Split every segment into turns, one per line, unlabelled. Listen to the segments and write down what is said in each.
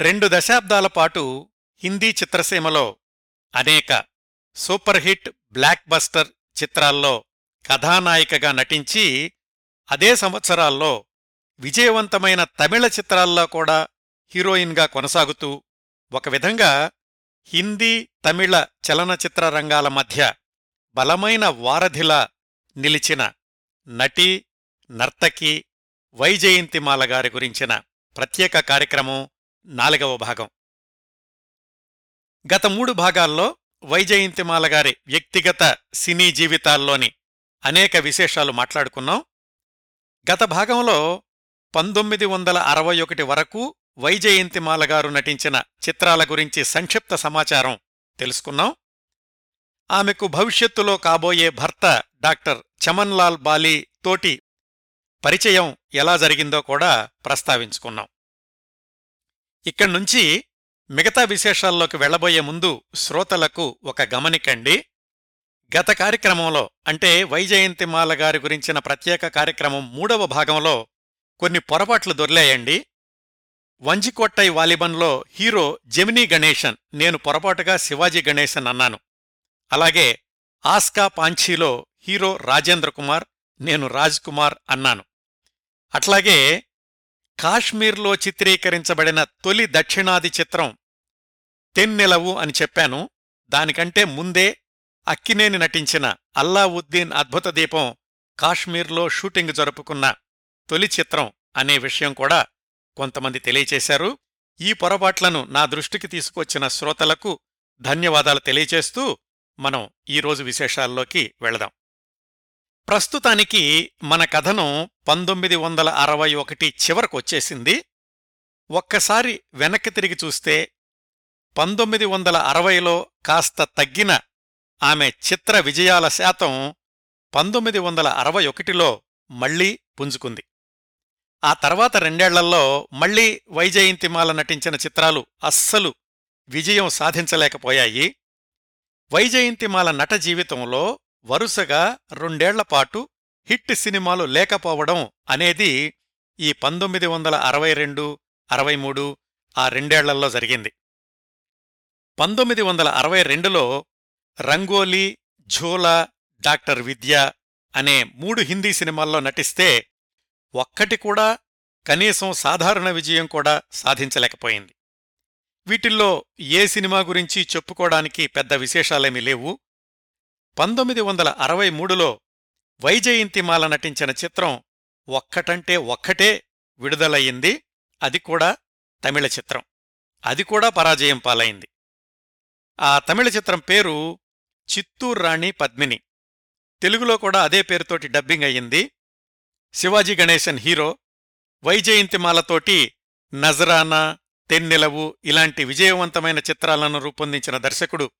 రెండు దశాబ్దాల పాటు హిందీ చిత్రసీమలో అనేక సూపర్ హిట్ బ్లాక్ బస్టర్ చిత్రాల్లో కథానాయికగా నటించి అదే సంవత్సరాల్లో విజయవంతమైన తమిళ చిత్రాల్లో కూడా హీరోయిన్గా కొనసాగుతూ ఒక విధంగా హిందీ తమిళ చలనచిత్ర రంగాల మధ్య బలమైన వారధిలా నిలిచిన నటి నర్తకి వైజయంతిమాల గారి గురించిన ప్రత్యేక కార్యక్రమం నాలుగవ భాగం. గత మూడు భాగాల్లో వైజయంతిమాల గారి వ్యక్తిగత సినీ జీవితాల్లోని అనేక విశేషాలు మాట్లాడుకున్నాం. గత భాగంలో పంతొమ్మిది వందల అరవై ఒకటి వరకు వైజయంతిమాల గారు నటించిన చిత్రాల గురించి సంక్షిప్త సమాచారం తెలుసుకున్నాం. ఆమెకు భవిష్యత్తులో కాబోయే భర్త డాక్టర్ చమన్లాల్ బాలీ తోటి పరిచయం ఎలా జరిగిందో కూడా ప్రస్తావించుకున్నాం. ఇక్కడ్నుంచి మిగతా విశేషాల్లోకి వెళ్ళబోయే ముందు శ్రోతలకు ఒక గమనికండి. గత కార్యక్రమంలో అంటే వైజయంతిమాల గారి గురించిన ప్రత్యేక కార్యక్రమం మూడవ భాగంలో కొన్ని పొరపాట్లు దొర్లేయండి. వంజికొట్టై వాలిబన్లో హీరో జెమినీ గణేశన్ నేను పొరపాటుగా శివాజీ గణేశన్ అన్నాను. అలాగే ఆస్కా పాంఛీలో హీరో రాజేంద్ర కుమార్ నేను రాజ్ కుమార్ అన్నాను. అట్లాగే కాశ్మీర్లో చిత్రీకరించబడిన తొలి దక్షిణాది చిత్రం తెన్నెలవు అని చెప్పాను. దానికంటే ముందే అక్కినేని నటించిన అల్లావుద్దీన్ అద్భుత దీపం కాశ్మీర్లో షూటింగ్ జరుపుకున్న తొలి చిత్రం అనే విషయం కూడా కొంతమంది తెలియచేశారు. ఈ పొరపాట్లను నా దృష్టికి తీసుకొచ్చిన శ్రోతలకు ధన్యవాదాలు తెలియచేస్తూ మనం ఈరోజు విశేషాల్లోకి వెళదాం. ప్రస్తుతానికి మన కథనం పంతొమ్మిది వందల అరవై ఒకటి చివరకొచ్చేసింది ఒక్కసారి వెనక్కి తిరిగి చూస్తే పంతొమ్మిది వందల అరవైలో కాస్త తగ్గిన ఆమె చిత్ర విజయాల శాతం పంతొమ్మిది వందల అరవై ఒకటిలో మళ్ళీ పుంజుకుంది. ఆ తర్వాత రెండేళ్ళలో మళ్ళీ వైజయంతిమాల నటించిన చిత్రాలు అస్సలు విజయం సాధించలేకపోయాయి. వైజయంతిమాల నట జీవితంలో వరుసగా రెండేళ్ళపాటు హిట్ సినిమాలు లేకపోవడం అనేది ఈ పంతొమ్మిది వందల అరవై రెండు అరవై మూడు ఆ రెండేళ్ళలో జరిగింది. పంతొమ్మిది వందల అరవై రెండులో రంగోలీ ఝోలా డాక్టర్ విద్య అనే మూడు హిందీ సినిమాల్లో నటిస్తే ఒక్కటి కూడా కనీసం సాధారణ విజయం కూడా సాధించలేకపోయింది. వీటిల్లో ఏ సినిమా గురించి చెప్పుకోవడానికి పెద్ద విశేషాలేమీ లేవు. పంతొమ్మిది వందల అరవై మూడులో వైజయంతిమాల నటించిన చిత్రం ఒక్కటంటే ఒక్కటే విడుదలయ్యింది. అది కూడా తమిళ చిత్రం. అది కూడా పరాజయం పాలైంది. ఆ తమిళ చిత్రం పేరు చిత్తూర్ రాణి పద్మిని. తెలుగులో కూడా అదే పేరుతోటి డబ్బింగ్ అయ్యింది. శివాజీ గణేశన్ హీరో. వైజయంతిమాలతోటి నజరానా తెన్నెలవు ఇలాంటి విజయవంతమైన చిత్రాలను రూపొందించిన దర్శకుడు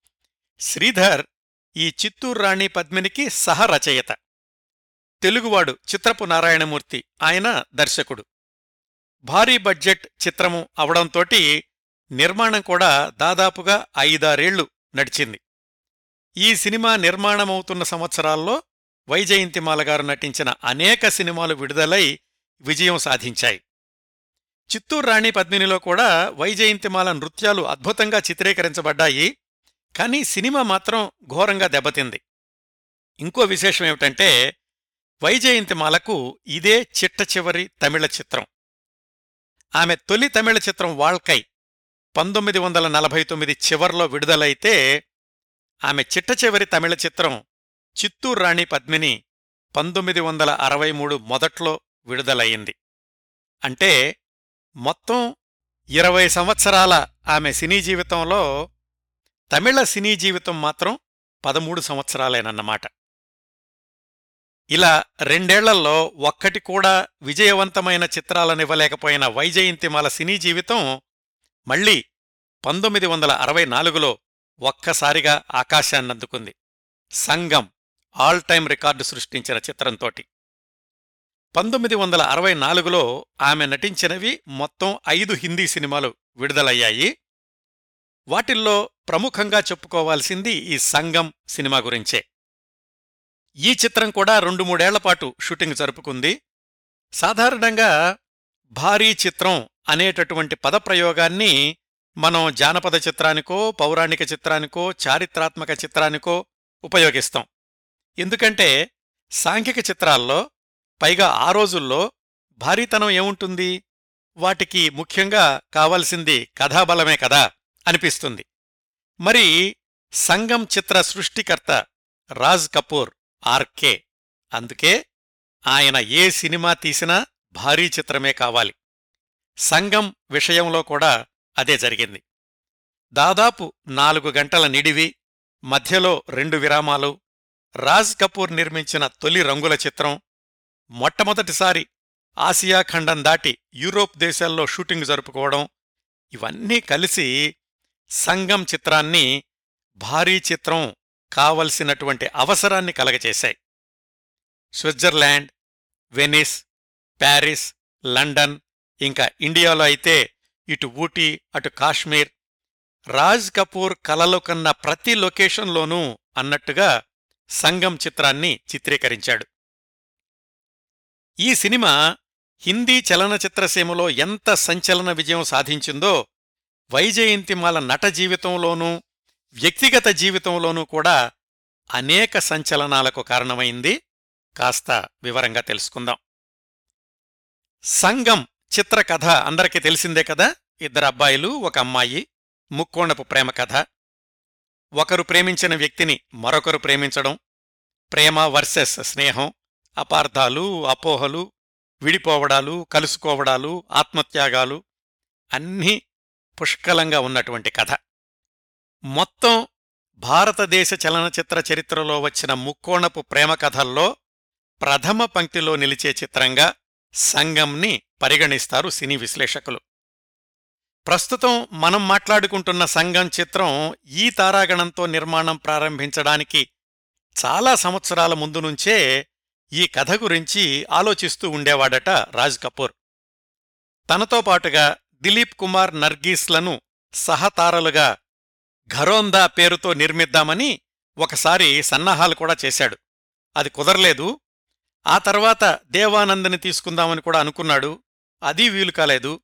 శ్రీధర్ ఈ చిత్తూరు రాణి పద్మినికి సహరచయిత. తెలుగువాడు చిత్రపు నారాయణమూర్తి. ఆయన దర్శకుడు. భారీ బడ్జెట్ చిత్రము అవడంతోటి నిర్మాణం కూడా దాదాపుగా ఐదారేళ్ళు నడిచింది. ఈ సినిమా నిర్మాణమవుతున్న సంవత్సరాల్లో వైజయంతిమాల గారు నటించిన అనేక సినిమాలు విడుదలై విజయం సాధించాయి. చిత్తూరు రాణి పద్మినిలో కూడా వైజయంతిమాల నృత్యాలు అద్భుతంగా చిత్రీకరించబడ్డాయి. కానీ సినిమా మాత్రం ఘోరంగా దెబ్బతింది. ఇంకో విశేషం ఏమిటంటే వైజయంతిమాలకు ఇదే చిట్ట చివరి తమిళ చిత్రం. ఆమె తొలి తమిళ చిత్రం వాళ్కై పంతొమ్మిది వందల నలభై తొమ్మిది చివర్లో విడుదలైతే ఆమె చిట్ట చివరి తమిళ చిత్రం చిత్తూరు రాణి పద్మిని పంతొమ్మిది వందల అరవై మూడు మొదట్లో విడుదలయ్యింది. అంటే మొత్తం ఇరవై సంవత్సరాల ఆమె సినీ జీవితంలో తమిళ సినీ జీవితం మాత్రం పదమూడు సంవత్సరాలేనన్నమాట. ఇలా రెండేళ్ళలో ఒక్కటి కూడా విజయవంతమైన చిత్రాలనివ్వలేకపోయిన వైజయంతిమాల సినీ జీవితం మళ్ళీ పంతొమ్మిది వందల అరవై నాలుగులో ఒక్కసారిగా ఆకాశాన్నందుకుంది. సంగం ఆల్ టైం రికార్డు సృష్టించిన చిత్రంతోటి. పంతొమ్మిది వందల అరవై నాలుగులో ఆమె నటించినవి మొత్తం ఐదు హిందీ సినిమాలు విడుదలయ్యాయి. వాటిల్లో ప్రముఖంగా చెప్పుకోవాల్సింది ఈ సంగం సినిమా గురించే. ఈ చిత్రం కూడా రెండు మూడేళ్ళపాటు షూటింగ్ జరుపుకుంది. సాధారణంగా భారీ చిత్రం అనేటటువంటి పదప్రయోగాన్ని మనం జానపద చిత్రానికో పౌరాణిక చిత్రానికో చారిత్రాత్మక చిత్రానికో ఉపయోగిస్తాం. ఎందుకంటే సాంఘిక చిత్రాల్లో పైగా ఆ రోజుల్లో భారీతనం ఏముంటుంది? వాటికి ముఖ్యంగా కావలసింది కథాబలమే కదా. అనిపిస్తుంది. మరి సంగం చిత్ర సృష్టికర్త రాజ్ కపూర్ ఆర్కే. అందుకే ఆయన ఏ సినిమా తీసినా భారీ చిత్రమే కావాలి. సంగం విషయంలో కూడా అదే జరిగింది. దాదాపు నాలుగు గంటల నిడివి మధ్యలో రెండు విరామాలు రాజ్ కపూర్ నిర్మించిన తొలి రంగుల చిత్రం మొట్టమొదటిసారి ఆసియా ఖండం దాటి యూరోప్ దేశాల్లో షూటింగ్ జరుపుకోవడం ఇవన్నీ కలిసి సంగం చిత్రాన్ని భారీ చిత్రం కావలసినటువంటి అవసరాన్ని కలగచేశాయి. స్విట్జర్లాండ్ వెనిస్ ప్యారిస్ లండన్ ఇంకా ఇండియాలో అయితే ఇటు ఊటీ అటు కాశ్మీర్ రాజ్ కపూర్ కలలు కన్న ప్రతి లొకేషన్లోనూ అన్నట్టుగా సంగం చిత్రాన్ని చిత్రీకరించాడు. ఈ సినిమా హిందీ చలనచిత్రసీమలో ఎంత సంచలన విజయం సాధించిందో వైజయంతిమాల నట జీవితంలోనూ వ్యక్తిగత జీవితంలోనూ కూడా అనేక సంచలనాలకు కారణమైంది. కాస్త వివరంగా తెలుసుకుందాం. సంగం చిత్రకథ అందరికీ తెలిసిందే కదా? ఇద్దరు అబ్బాయిలు ఒక అమ్మాయి ముక్కోణపు ప్రేమ కథ. ఒకరు ప్రేమించిన వ్యక్తిని మరొకరు ప్రేమించడం ప్రేమ వర్సెస్ స్నేహం అపార్థాలు అపోహలు విడిపోవడాలు కలుసుకోవడాలు ఆత్మత్యాగాలు అన్నీ పుష్కలంగా ఉన్నటువంటి కథ. మొత్తం భారతదేశ చలనచిత్ర చరిత్రలో వచ్చిన ముక్కోణపు ప్రేమ కథల్లో ప్రథమ పంక్తిలో నిలిచే చిత్రంగా సంగంని పరిగణిస్తారు సినీ విశ్లేషకులు. ప్రస్తుతం మనం మాట్లాడుకుంటున్న సంగం చిత్రం ఈ తారాగణంతో నిర్మాణం ప్రారంభించడానికి చాలా సంవత్సరాల ముందు నుంచే ఈ కథ గురించి ఆలోచిస్తూ ఉండేవాడట రాజ్ కపూర్. తనతో పాటుగా దిలీప్ కుమార్ నర్గీస్లను సహతారలుగా ఘరోందా పేరుతో నిర్మిద్దామని ఒకసారి సన్నాహాలు కూడా చేశాడు. అది కుదరలేదు. ఆ తర్వాత దేవానందని తీసుకుందామని కూడా అనుకున్నాడు. అది వీలు కాలేదు.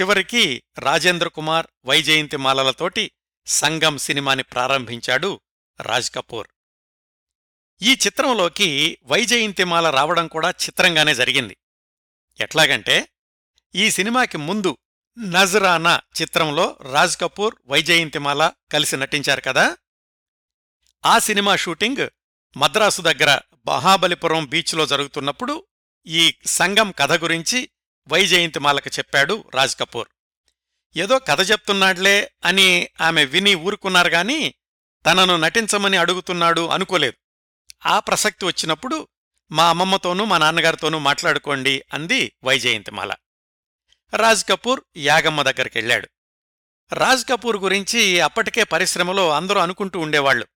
చివరికి రాజేంద్ర కుమార్ వైజయంతి మాలలతోటి సంగం సినిమాని ప్రారంభించాడు రాజ్ కపూర్. ఈ చిత్రంలోకి వైజయంతిమాల రావడం కూడా చిత్రంగానే జరిగింది. ఎట్లాగంటే ఈ సినిమాకి ముందు నజరానా చిత్రంలో రాజ్ కపూర్ వైజయంతిమాల కలిసి నటించారు కదా? ఆ సినిమా షూటింగ్ మద్రాసు దగ్గర మహాబలిపురం బీచ్లో జరుగుతున్నప్పుడు ఈ సంగం కథ గురించి వైజయంతిమాలకు చెప్పాడు రాజ్ కపూర్. ఏదో కథ చెప్తున్నాడ్లే అని ఆమె విని ఊరుకున్నారు గాని తనను నటించమని అడుగుతున్నాడు అనుకోలేదు. ఆ ప్రసక్తి వచ్చినప్పుడు మా అమ్మమ్మతోనూ మా నాన్నగారితోనూ మాట్లాడుకోండి అంది వైజయంతిమాల రాజ్ కపూర్ యాగమ్మ దగ్గరికెళ్ళాడు. రాజ్ కపూర్ గురించి అప్పటికే పరిశ్రమలో అందరూ అనుకుంటూ ఉండేవాళ్ళు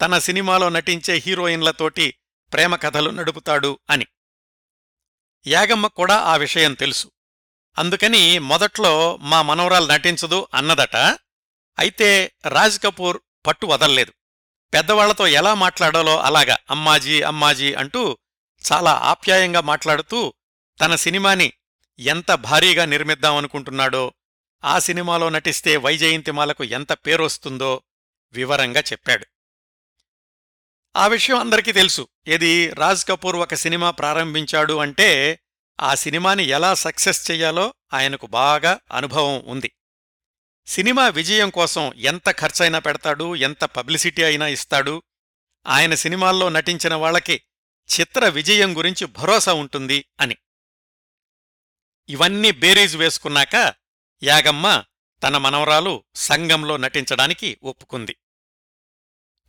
తన సినిమాలో నటించే హీరోయిన్లతోటి ప్రేమ కథలు నడుపుతాడు అని. యాగమ్మ కూడా ఆ విషయం తెలుసు. అందుకని మొదట్లో మా మనవరాలు నటించదు అన్నదట. అయితే రాజ్ కపూర్ పట్టు వదల్లేదు. పెద్దవాళ్ళతో ఎలా మాట్లాడాలో అలాగా అమ్మాజీ అమ్మాజీ అంటూ చాలా ఆప్యాయంగా మాట్లాడుతూ తన సినిమాని ఎంత భారీగా నిర్మిద్దామనుకుంటున్నాడో ఆ సినిమాలో నటిస్తే వైజయంతిమాలకు ఎంత పేరొస్తుందో వివరంగా చెప్పాడు. ఆ విషయం అందరికీ తెలుసు. ఏది రాజ్ కపూర్ ఒక సినిమా ప్రారంభించాడు అంటే ఆ సినిమాని ఎలా సక్సెస్ చెయ్యాలో ఆయనకు బాగా అనుభవం ఉంది. సినిమా విజయం కోసం ఎంత ఖర్చైనా పెడతాడు ఎంత పబ్లిసిటీ అయినా ఇస్తాడు. ఆయన సినిమాల్లో నటించిన వాళ్ళకి చిత్ర విజయం గురించి భరోసా ఉంటుంది అని. ఇవన్నీ బేరీజు వేసుకున్నాక యాగమ్మ తన మనవరాలు సంగంలో నటించడానికి ఒప్పుకుంది.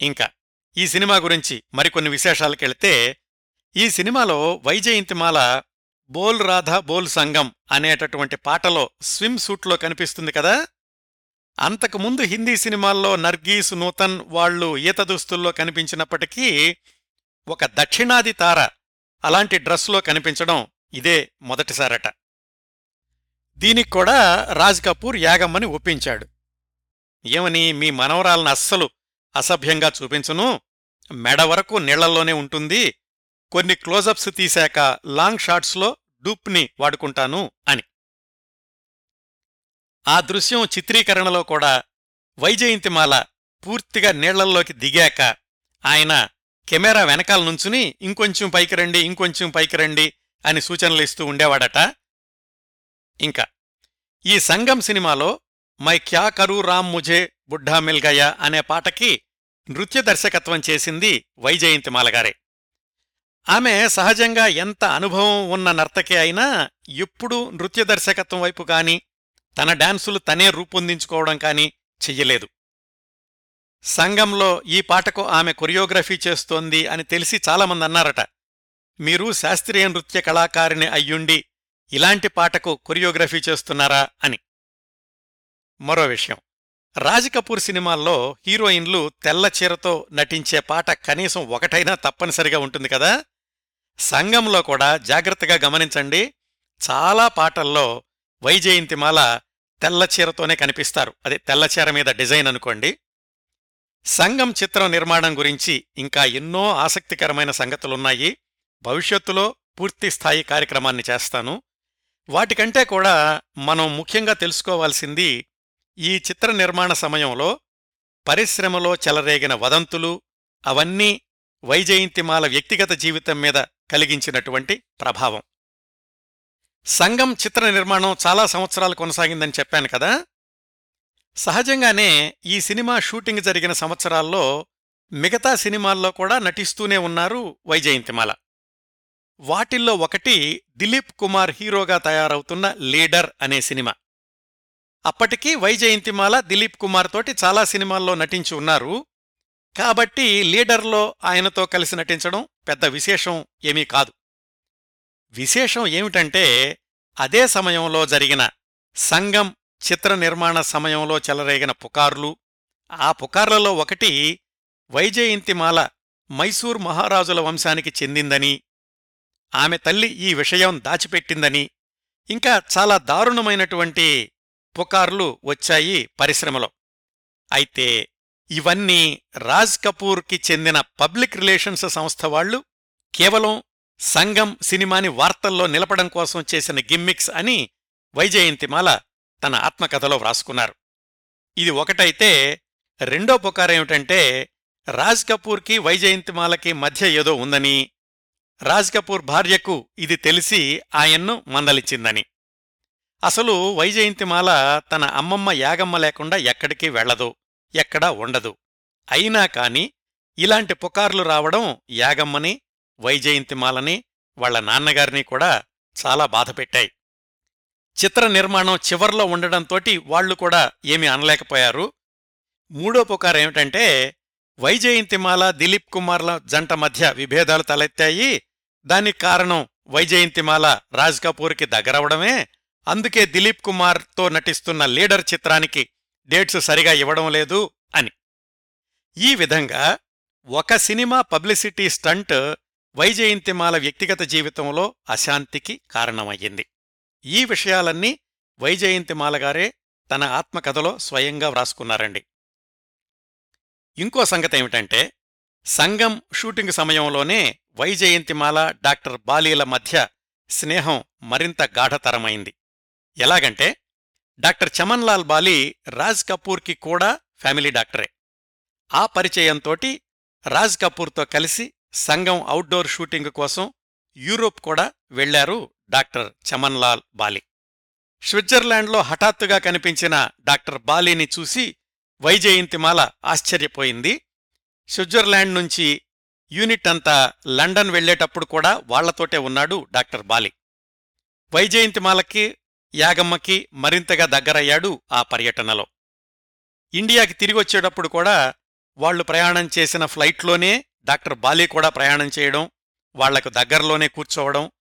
ఇంకా ఈ సినిమా గురించి మరికొన్ని విశేషాలకెళ్తే ఈ సినిమాలో వైజయంతిమాల బోల్ రాధా బోల్ సంగం అనేటటువంటి పాటలో స్విమ్ సూట్లో కనిపిస్తుంది కదా? అంతకుముందు హిందీ సినిమాల్లో నర్గీస్ నూతన్ వాళ్ళు ఈత దుస్తుల్లో కనిపించినప్పటికీ ఒక దక్షిణాది తార అలాంటి డ్రెస్లో కనిపించడం ఇదే మొదటిసారట. దీనికి కూడా రాజ్ కపూర్ యాగమ్మని ఒప్పించాడు. ఏమని మీ మనవరాలను అస్సలు అసభ్యంగా చూపించును? మెడ వరకు నీళ్ళలోనే ఉంటుంది. కొన్ని క్లోజప్స్ తీశాక లాంగ్ షాట్స్లో డూప్ని వాడుకుంటాను అని. ఆ దృశ్యం చిత్రీకరణలో కూడా వైజయంతిమాల పూర్తిగా నీళ్ళల్లోకి దిగాక ఆయన కెమెరా వెనకాల నుంచుని ఇంకొంచెం పైకి రండి ఇంకొంచెం పైకి రండి అని సూచనలు ఇస్తూ ఉండేవాడట. ఇంకా ఈ సంగం సినిమాలో మై క్యా కరూ రామ్ ముజే బుడ్ఢా మిల్ గయా అనే పాటకి నృత్య దర్శకత్వం చేసింది వైజయంతిమాల గారే ఆమె సహజంగా ఎంత అనుభవం ఉన్న నర్తకి అయినా ఎప్పుడూ నృత్య దర్శకత్వం వైపు కాని తన డాన్సులు తనే రూపొందించుకోవడం కానీ చెయ్యలేదు. సంఘంలో ఈ పాటకు ఆమె కొరియోగ్రఫీ చేస్తోంది అని తెలిసి చాలామంది అన్నారట. మీరు శాస్త్రీయ నృత్య కళాకారిణి అయ్యుండి ఇలాంటి పాటకు కొరియోగ్రఫీ చేస్తున్నారా అని. మరో విషయం. రాజ్ కపూర్ సినిమాల్లో హీరోయిన్లు తెల్ల చీరతో నటించే పాట కనీసం ఒకటైనా తప్పనిసరిగా ఉంటుంది కదా? సంఘంలో కూడా జాగ్రత్తగా గమనించండి. చాలా పాటల్లో వైజయంతిమాల తెల్ల చీరతోనే కనిపిస్తారు. అదే తెల్ల చీర మీద డిజైన్ అనుకోండి. సంఘం చిత్రం నిర్మాణం గురించి ఇంకా ఎన్నో ఆసక్తికరమైన సంగతులున్నాయి. భవిష్యత్తులో పూర్తి స్థాయి కార్యక్రమాన్ని చేస్తాను. వాటికంటే కూడా మనం ముఖ్యంగా తెలుసుకోవాల్సింది ఈ చిత్ర నిర్మాణ సమయంలో పరిశ్రమలో చెలరేగిన వదంతులు అవన్నీ వైజయంతిమాల వ్యక్తిగత జీవితం మీద కలిగించినటువంటి ప్రభావం. సంఘం చిత్ర నిర్మాణం చాలా సంవత్సరాలు కొనసాగిందని చెప్పాను కదా? సహజంగానే ఈ సినిమా షూటింగ్ జరిగిన సంవత్సరాల్లో మిగతా సినిమాల్లో కూడా నటిస్తూనే ఉన్నారు వైజయంతిమాల. వాటిల్లో ఒకటి దిలీప్ కుమార్ హీరోగా తయారవుతున్న లీడర్ అనే సినిమా. అప్పటికి వైజయంతిమాల దిలీప్ కుమార్ తోటి చాలా సినిమాల్లో నటించి ఉన్నారు. కాబట్టి లీడర్లో ఆయనతో కలిసి నటించడం పెద్ద విశేషం ఏమీ కాదు. విశేషం ఏమిటంటే అదే సమయంలో జరిగిన సంగం చిత్ర నిర్మాణ సమయంలో చెలరేగిన పుకార్లు. ఆ పుకార్లలో ఒకటి వైజయంతిమాల మైసూర్ మహారాజుల వంశానికి చెందిందని ఆమె తల్లి ఈ విషయం దాచిపెట్టిందని ఇంకా చాలా దారుణమైనటువంటి పుకార్లు వచ్చాయి పరిశ్రమలో. అయితే ఇవన్నీ రాజ్ కపూర్కి చెందిన పబ్లిక్ రిలేషన్స్ సంస్థ వాళ్ళు కేవలం సంగం సినిమాని వార్తల్లో నిలపడం కోసం చేసిన గిమ్మిక్స్ అని వైజయంతిమాల తన ఆత్మకథలో వ్రాసుకున్నారు. ఇది ఒకటైతే రెండో పుకారేమిటంటే రాజ్ కపూర్కి వైజయంతిమాలకి మధ్య ఏదో ఉందని రాజ్ కపూర్ భార్యకు ఇది తెలిసి ఆయన్ను మందలిచ్చిందని. అసలు వైజయంతిమాల తన అమ్మమ్మ యాగమ్మ లేకుండా ఎక్కడికి వెళ్ళదు ఎక్కడా ఉండదు. అయినా కాని ఇలాంటి పుకార్లు రావడం యాగమ్మని వైజయంతిమాలని వాళ్ళ నాన్నగారిని కూడా చాలా బాధపెట్టాయి చిత్ర నిర్మాణం చివర్లో ఉండడంతోటి వాళ్ళు కూడా ఏమీ అనలేకపోయారు. మూడో పుకారేమిటంటే వైజయంతిమాల దిలీప్ కుమార్ల జంట మధ్య విభేదాలు తలెత్తాయి దానికి కారణం వైజయంతిమాల రాజ్ కపూర్కి దగ్గరవడమే అందుకే దిలీప్ కుమార్తో నటిస్తున్న లీడర్ చిత్రానికి డేట్స్ సరిగా ఇవ్వడం లేదు అని. ఈ విధంగా ఒక సినిమా పబ్లిసిటీ స్టంట్ వైజయంతిమాల వ్యక్తిగత జీవితంలో అశాంతికి కారణమయ్యింది. ఈ విషయాలన్నీ వైజయంతిమాలగారే తన ఆత్మకథలో స్వయంగా వ్రాసుకున్నారండి. ఇంకో సంగతేమిటంటే సంగం షూటింగ్ సమయంలోనే వైజయంతిమాల డాక్టర్ బాలీల మధ్య స్నేహం మరింత గాఢతరమైంది. ఎలాగంటే డాక్టర్ చమన్లాల్ బాలి రాజ్ కపూర్కి కూడా ఫ్యామిలీ డాక్టరే. ఆ పరిచయంతోటి రాజ్ కపూర్తో కలిసి సంగం అవుట్డోర్ షూటింగ్ కోసం యూరోప్ కూడా వెళ్ళారు డాక్టర్ చమన్లాల్ బాలి. స్విట్జర్లాండ్లో హఠాత్తుగా కనిపించిన డాక్టర్ బాలీని చూసి వైజయంతిమాల ఆశ్చర్యపోయింది. స్విట్జర్లాండ్ నుంచి యూనిట్ అంతా లండన్ వెళ్ళేటప్పుడు కూడా వాళ్ళతోటే ఉన్నాడు డాక్టర్ బాలి. వైజయంతిమాలకి యాగమ్మకి మరింతగా దగ్గరయ్యాడు ఆ పర్యటనలో. ఇండియాకి తిరిగొచ్చేటప్పుడు కూడా వాళ్ళు ప్రయాణం చేసిన ఫ్లైట్లోనే డాక్టర్ బాలి కూడా ప్రయాణం చేయడం వాళ్ళకు దగ్గరలోనే కూర్చోవడం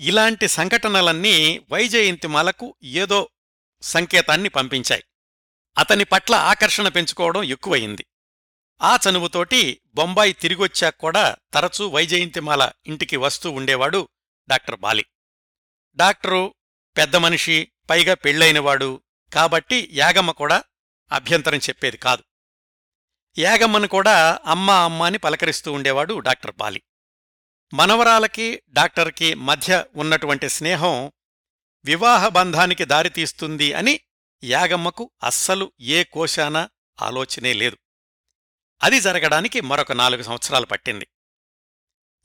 ఇలాంటి సంఘటనలన్నీ వైజయంతిమాలకు ఏదో సంకేతాన్ని పంపించాయి. అతని పట్ల ఆకర్షణ పెంచుకోవడం ఎక్కువయింది. ఆ చనువుతోటి బొంబాయి తిరిగొచ్చాక కూడా తరచూ వైజయంతిమాల ఇంటికి వస్తూ ఉండేవాడు డాక్టర్ బాలి. డాక్టరు పెద్ద మనిషి పైగా పెళ్ళైనవాడు కాబట్టి యాగమ్మ కూడా అభ్యంతరం చెప్పేది కాదు. యాగమ్మను కూడా అమ్మ అమ్మ అని పలకరిస్తూ ఉండేవాడు డాక్టర్ బాలి. మనవరాలకి డాక్టర్కి మధ్య ఉన్నటువంటి స్నేహం వివాహ బంధానికి దారితీస్తుంది అని యాగమ్మకు అస్సలు ఏ కోశానా ఆలోచనే లేదు. అది జరగడానికి మరొక నాలుగు సంవత్సరాలు పట్టింది.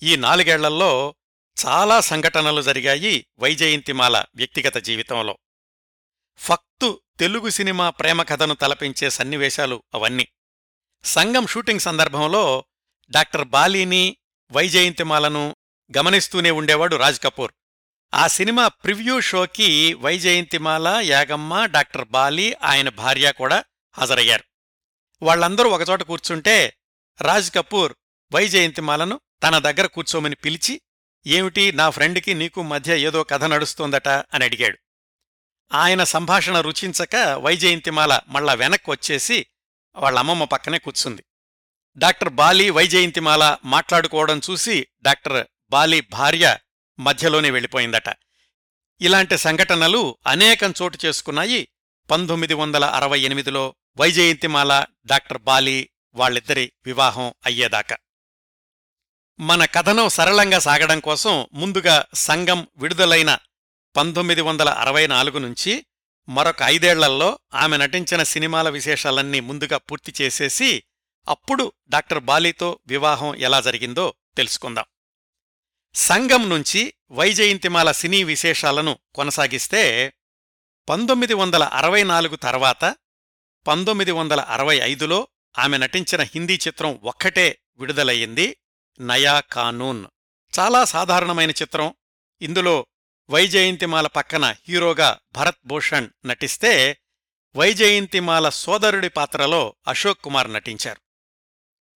ఈ నాలుగేళ్ళలో చాలా సంఘటనలు జరిగాయి వైజయంతిమాల వ్యక్తిగత జీవితంలో. ఫక్తు తెలుగు సినిమా ప్రేమ కథను తలపించే సన్నివేశాలు అవన్నీ. సంగం షూటింగ్ సందర్భంలో డాక్టర్ బాలీని వైజయంతిమాలను గమనిస్తూనే ఉండేవాడు రాజ్ కపూర్. ఆ సినిమా ప్రివ్యూ షోకి వైజయంతిమాల యాగమ్మ డాక్టర్ బాలి ఆయన భార్య కూడా హాజరయ్యారు. వాళ్ళందరూ ఒకచోట కూర్చుంటే రాజ్ కపూర్ వైజయంతిమాలను తన దగ్గర కూర్చోమని పిలిచి ఏమిటి నా ఫ్రెండ్కి నీకు మధ్య ఏదో కథ నడుస్తోందట? అని అడిగాడు. ఆయన సంభాషణ రుచించక వైజయంతిమాల మళ్ళా వెనక్కి వచ్చేసి వాళ్ళమ్మమ్మ పక్కనే కూర్చుంది. డాక్టర్ బాలి వైజయంతిమాల మాట్లాడుకోవడం చూసి డాక్టర్ బాలి భార్య మధ్యలోనే వెళ్ళిపోయిందట. ఇలాంటి సంఘటనలు అనేకం చోటు చేసుకున్నాయి. పంతొమ్మిది వందల అరవై ఎనిమిదిలో వైజయంతిమాల డాక్టర్ బాలి వాళ్ళిద్దరి వివాహం అయ్యేదాకా. మన కథనం సరళంగా సాగడం కోసం ముందుగా సంఘం విడుదలైన పంతొమ్మిది వందల అరవై నాలుగు నుంచి మరొక ఐదేళ్ళలో ఆమె నటించిన సినిమాల విశేషాలన్నీ ముందుగా పూర్తి చేసేసి అప్పుడు డాక్టర్ బాలీతో వివాహం ఎలా జరిగిందో తెలుసుకుందాం. సంఘం నుంచి వైజయంతిమాల సినీ విశేషాలను కొనసాగిస్తే పంతొమ్మిది వందల అరవై నాలుగు తర్వాత పంతొమ్మిది వందల అరవై ఐదులో ఆమె నటించిన హిందీ చిత్రం ఒక్కటే విడుదలయ్యింది నయా కానూన్. చాలా సాధారణమైన చిత్రం. ఇందులో వైజయంతిమాల పక్కన హీరోగా భరత్ భూషణ్ నటిస్తే వైజయంతిమాల సోదరుడి పాత్రలో అశోక్ కుమార్ నటించారు.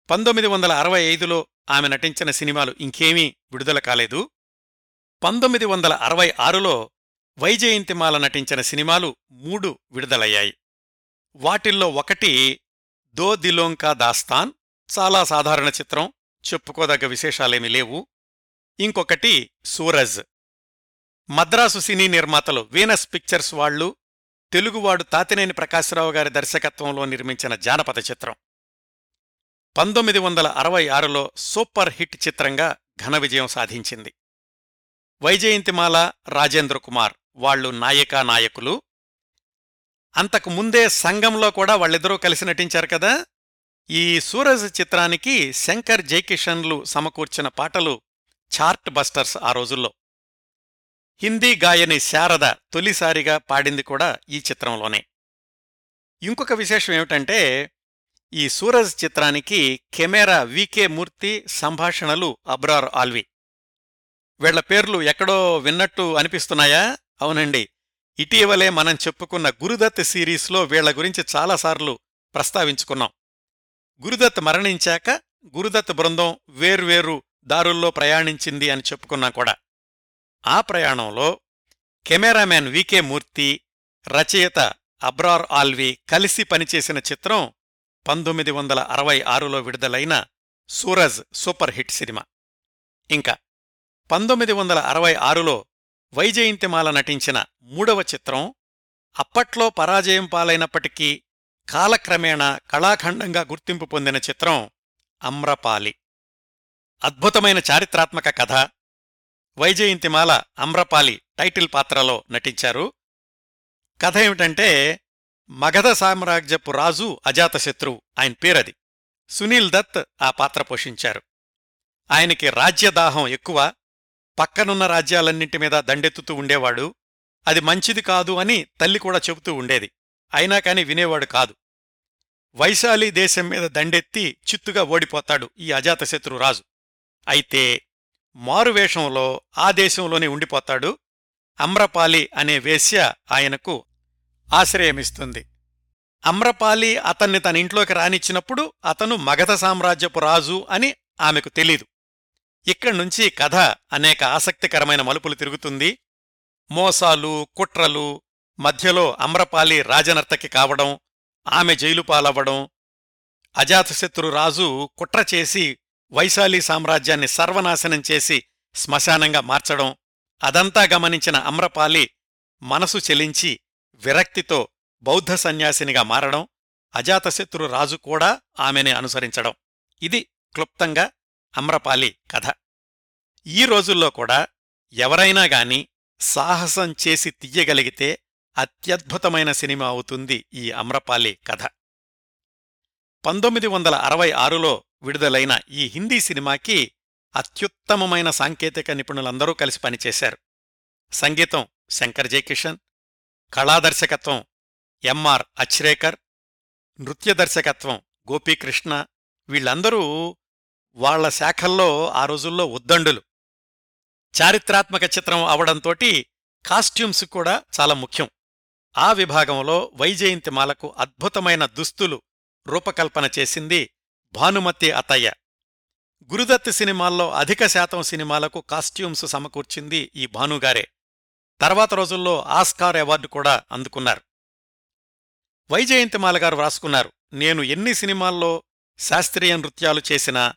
పంతొమ్మిది వందల అరవై ఐదులో ఆమె నటించిన సినిమాలు ఇంకేమీ విడుదల కాలేదు. పంతొమ్మిది వందల అరవై ఆరులో వైజయంతిమాల నటించిన సినిమాలు మూడు విడుదలయ్యాయి. వాటిల్లో ఒకటి దో దిలోంకా దాస్తాన్ చాలా సాధారణ చిత్రం చెప్పుకోదగ్గ విశేషాలేమీ లేవు. ఇంకొకటి సూరజ్. మద్రాసు సినీ నిర్మాతలు వీనస్ పిక్చర్స్ వాళ్ళు తెలుగువాడు తాతినేని ప్రకాశరావు గారి దర్శకత్వంలో నిర్మించిన జానపద చిత్రం. పంతొమ్మిది వందల అరవై ఆరులో సూపర్ హిట్ చిత్రంగా ఘన విజయం సాధించింది. వైజయంతిమాల రాజేంద్ర కుమార్. వాళ్ళు నాయకా నాయకులు. అంతకు ముందే సంఘంలో కూడా వాళ్ళిద్దరూ కలిసి నటించారు కదా. ఈ సూరజ్ చిత్రానికి శంకర్ జైకిషన్లు సమకూర్చిన పాటలు చార్ట్ బస్టర్స్ ఆ రోజుల్లో. హిందీ గాయని శారద తొలిసారిగా పాడింది కూడా ఈ చిత్రంలోనే. ఇంకొక విశేషం ఏమిటంటే ఈ సూరజ్ చిత్రానికి కెమెరా వికే మూర్తి సంభాషణలు అబ్రార్ ఆల్వి. వీళ్ళ పేర్లు ఎక్కడో విన్నట్టు అనిపిస్తున్నాయా? అవునండి. ఇటీవలే మనం చెప్పుకున్న గురుదత్ సిరీస్లో వీళ్ళ గురించి చాలాసార్లు ప్రస్తావించుకున్నాం. గురుదత్ మరణించాక గురుదత్ బృందం వేర్వేరు దారుల్లో ప్రయాణించింది అని చెప్పుకున్నాం కూడా. ఆ ప్రయాణంలో కెమెరామ్యాన్ వికే మూర్తి రచయిత అబ్రార్ ఆల్వి కలిసి పనిచేసిన చిత్రం పంతొమ్మిది వందల అరవై ఆరులో విడుదలైన సూరజ్ సూపర్ హిట్ సినిమా. ఇంకా పంతొమ్మిది వందల అరవై ఆరులో వైజయంతిమాల నటించిన మూడవ చిత్రం అప్పట్లో పరాజయం పాలైనప్పటికీ కాలక్రమేణా కళాఖండంగా గుర్తింపు పొందిన చిత్రం అమ్రపాలి. అద్భుతమైన చారిత్రాత్మక కథ. వైజయంతిమాల అమ్రపాలి టైటిల్ పాత్రలో నటించారు. కథ ఏమిటంటే మగధ సామ్రాజ్యపు రాజు అజాతశత్రువు ఆయన పేరది. సునీల్ దత్ ఆ పాత్ర పోషించారు. ఆయనకి రాజ్యదాహం ఎక్కువ. పక్కనున్న రాజ్యాలన్నింటి మీద దండెత్తుతూ ఉండేవాడు. అది మంచిది కాదు అని తల్లి కూడా చెబుతూ ఉండేది. అయినా కాని వినేవాడు కాదు. వైశాలి దేశం మీద దండెత్తి చిత్తుగా ఓడిపోతాడు ఈ అజాతశత్రు రాజు. అయితే మారువేషంలో ఆ దేశంలోనే ఉండిపోతాడు. అమ్రపాలి అనే వేశ్య ఆయనకు ఆశ్రయమిస్తుంది. అమ్రపాలి అతన్ని తన ఇంట్లోకి రానిచ్చినప్పుడు అతను మగధ సామ్రాజ్యపు రాజు అని ఆమెకు తెలీదు. ఇక్కడ్నుంచి కథ అనేక ఆసక్తికరమైన మలుపులు తిరుగుతుంది. మోసాలు కుట్రలు మధ్యలో అమ్రపాలి రాజనర్తకి కావడం ఆమె జైలుపాలవ్వడం అజాతశత్రు రాజు కుట్ర చేసి వైశాలి సామ్రాజ్యాన్ని సర్వనాశనం చేసి శ్మశానంగా మార్చడం అదంతా గమనించిన అమ్రపాలి మనసు చెలించి విరక్తితో బౌద్ధ సన్యాసినిగా మారడం అజాతశత్రు రాజు కూడా ఆమెని అనుసరించడం. ఇది క్లుప్తంగా అమ్రపాలి కథ. ఈ రోజుల్లో కూడా ఎవరైనా గాని సాహసం చేసి తీయగలిగితే అత్యద్భుతమైన సినిమా అవుతుంది ఈ అమ్రపాలి కథ. పంతొమ్మిది వందల అరవై ఆరులో విడుదలైన ఈ హిందీ సినిమాకి అత్యుత్తమమైన సాంకేతిక నిపుణులందరూ కలిసి పనిచేశారు. సంగీతం శంకర్ జయకిషన్ కళాదర్శకత్వం ఎంఆర్ అచ్రేకర్ నృత్య దర్శకత్వం గోపీకృష్ణ వీళ్ళందరూ వాళ్ళ శాఖల్లో ఆ రోజుల్లో ఉద్దండులు. చారిత్రాత్మక చిత్రం అవడంతోటి కాస్ట్యూమ్స్ కూడా చాలా ముఖ్యం. ఆ విభాగంలో వైజయంతిమాలకు అద్భుతమైన దుస్తులు రూపకల్పన చేసింది భానుమతి అతయ్య గురుదత్ సినిమాల్లో అధిక శాతం సినిమాలకు కాస్ట్యూమ్స్ సమకూర్చింది ఈ భానుగారే తర్వాత రోజుల్లో ఆస్కార్ అవార్డు కూడా అందుకున్నారు. వైజయంతిమాల గారు వ్రాసుకున్నారు నేను ఎన్ని సినిమాల్లో శాస్త్రీయ నృత్యాలు చేసినా